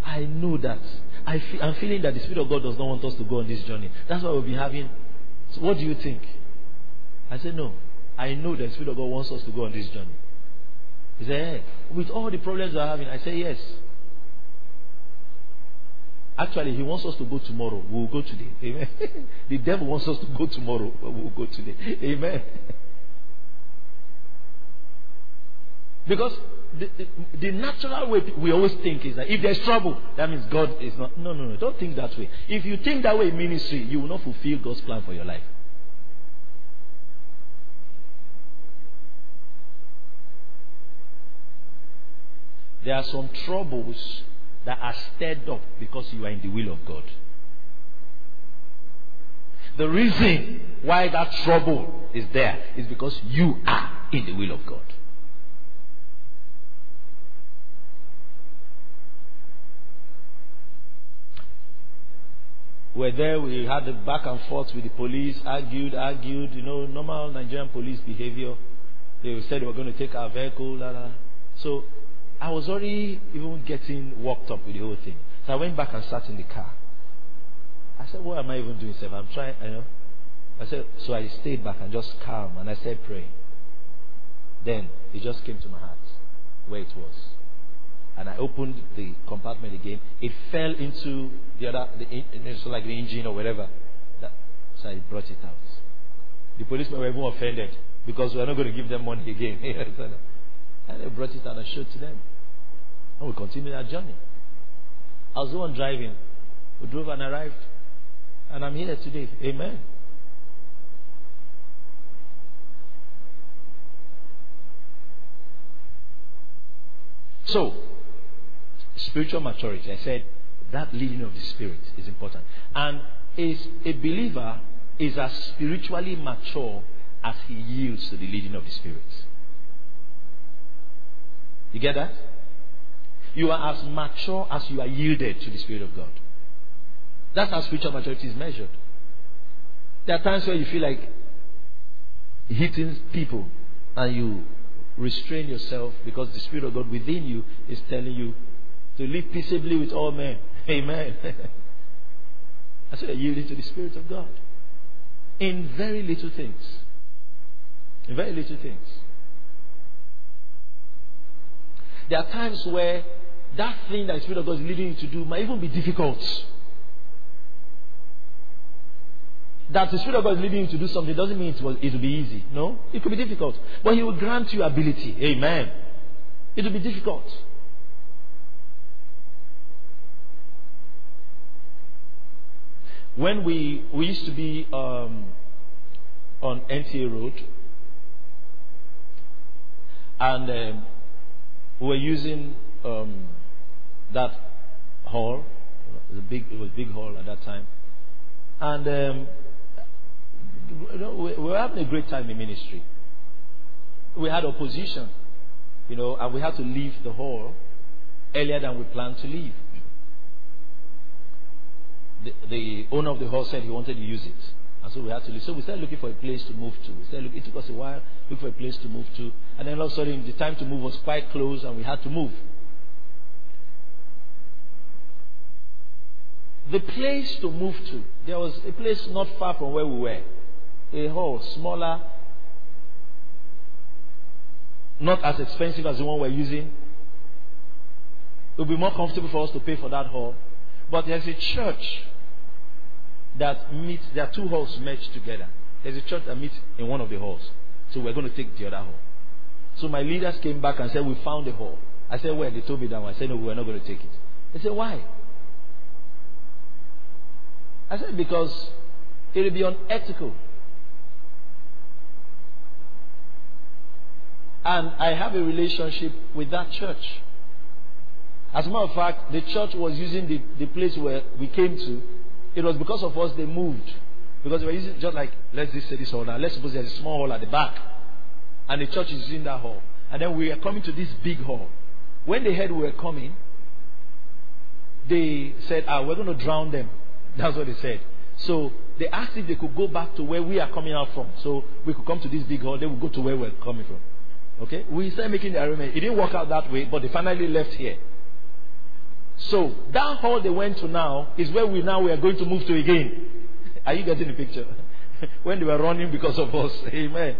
I know that. I feel, I'm feeling that the Spirit of God does not want us to go on this journey. That's why we'll be having. So what do you think? I said, No. I know the Spirit of God wants us to go on this journey. He said, hey, with all the problems we're having, I say yes. Actually, he wants us to go tomorrow. We'll go today. Amen. the devil wants us to go tomorrow, but we'll go today. Amen. because the, the, the, natural way we always think is that if there's trouble, that means God is not. No, no, no. Don't think that way. If you think that way in ministry, you will not fulfill God's plan for your life. There are some troubles that are stirred up because you are in the will of God. The reason why that trouble is there is because you are in the will of God. We're there, we had the back and forth with the police, argued, argued, you know, normal Nigerian police behavior. They said they were going to take our vehicle, la, la. So I was already even getting worked up with the whole thing. So I went back and sat in the car. I said, What am I even doing, sir? I'm trying, you know. I said, So I stayed back and just calm and I said, Pray. Then it just came to my heart where it was. And I opened the compartment again. It fell into the other, the, it's like the engine or whatever. That, so I brought it out. The policemen were even offended because we are not going to give them money again. And they brought it out and showed to them. And we continued our journey. I was the one driving. We drove and arrived. And I'm here today. Amen. So, spiritual maturity. I said that leading of the Spirit is important. And is a believer is as spiritually mature as he yields to the leading of the Spirit. You get that? You are as mature as you are yielded to the Spirit of God. That's how spiritual maturity is measured. There are times where you feel like hitting people and you restrain yourself because the Spirit of God within you is telling you to live peaceably with all men. Amen. That's why you're yielding to the Spirit of God. In very little things. In very little things. There are times where that thing that the Spirit of God is leading you to do might even be difficult. That the Spirit of God is leading you to do something doesn't mean it will, it will be easy. No? It could be difficult. But He will grant you ability. Amen. It will be difficult. When we, we used to be um, on NTA Road, and um, we were using um, that hall. It was, a big, it was big hall at that time. And um, you know, we, we were having a great time in ministry. We had opposition, you know, and we had to leave the hall earlier than we planned to leave. the, the owner of the hall said he wanted to use it. And so we had to leave. So we started looking for a place to move to. We started it took us a while, look for a place to move to. And then all of a sudden, the time to move was quite close and we had to move. The place to move to, there was a place not far from where we were. A hall, smaller, not as expensive as the one we're using. It would be more comfortable for us to pay for that hall. But there's a church that meets, there are two halls merged together. There's a church that meets in one of the halls. So we're going to take the other hall. So my leaders came back and said, We found the hall. I said, Where? They told me that one. I said, No, we're not going to take it. They said, Why? I said, Because it will be unethical. And I have a relationship with that church. As a matter of fact, the church was using the, the place where we came to. It was because of us they moved. Because they were using just like, let's just say this hall now. Let's suppose there's a small hall at the back. And the church is in that hall. And then we are coming to this big hall. When they heard we were coming, they said, ah, we're going to drown them. That's what they said. So they asked if they could go back to where we are coming out from. So we could come to this big hall, they would go to where we're coming from. Okay? We started making the arrangement. It didn't work out that way, but they finally left here. So that hall they went to now is where we now we are going to move to again. Are you getting the picture? when they were running because of us. Amen.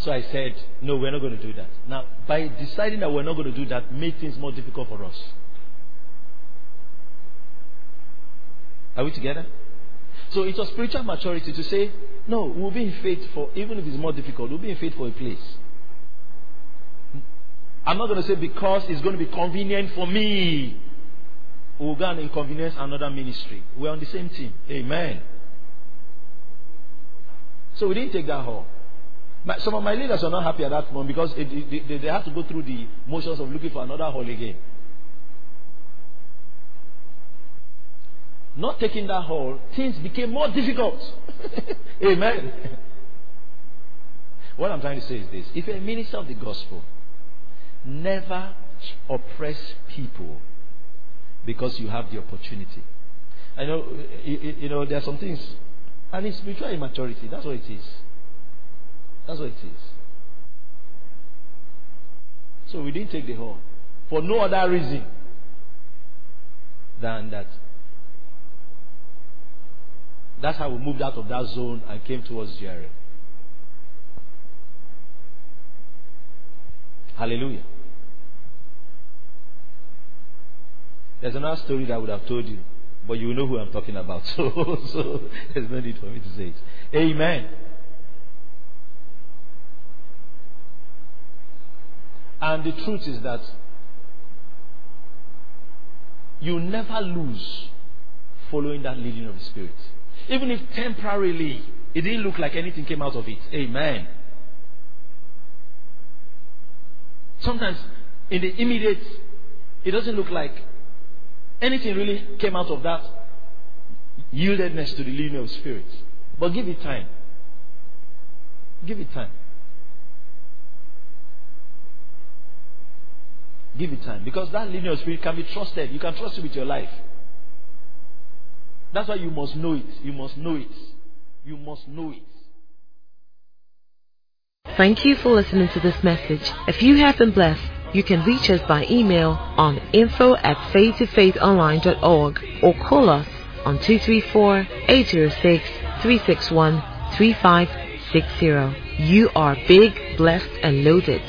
So I said, no, we're not going to do that. Now, by deciding that we're not going to do that, made things more difficult for us. Are we together? So it was spiritual maturity to say, no, we'll be in faith for, even if it's more difficult, we'll be in faith for a place. I'm not going to say because it's going to be convenient for me. We'll go and inconvenience another ministry. We're on the same team. Amen. So we didn't take that hall. some of my leaders are not happy at that moment because it, it, they, they have to go through the motions of looking for another hall again. Not taking that hall, things became more difficult. Amen. what I'm trying to say is this if you're a minister of the gospel, Never oppress people because you have the opportunity. I know, you, you know, there are some things, and it's spiritual immaturity. That's what it is. That's what it is. So we didn't take the hall for no other reason than that. That's how we moved out of that zone and came towards Jerry. Hallelujah. There's another story that I would have told you, but you know who I'm talking about. So, so there's no need for me to say it. Amen. And the truth is that you never lose following that leading of the Spirit. Even if temporarily it didn't look like anything came out of it. Amen. Sometimes in the immediate, it doesn't look like anything really came out of that yieldedness to the leading of Spirit. But give it time. Give it time. Give it time. Because that leading of Spirit can be trusted. You can trust it with your life. That's why you must know it. You must know it. You must know it. Thank you for listening to this message. If you have been blessed, you can reach us by email on info at faith2faithonline.org or call us on 234-806-361-3560. You are big, blessed, and loaded.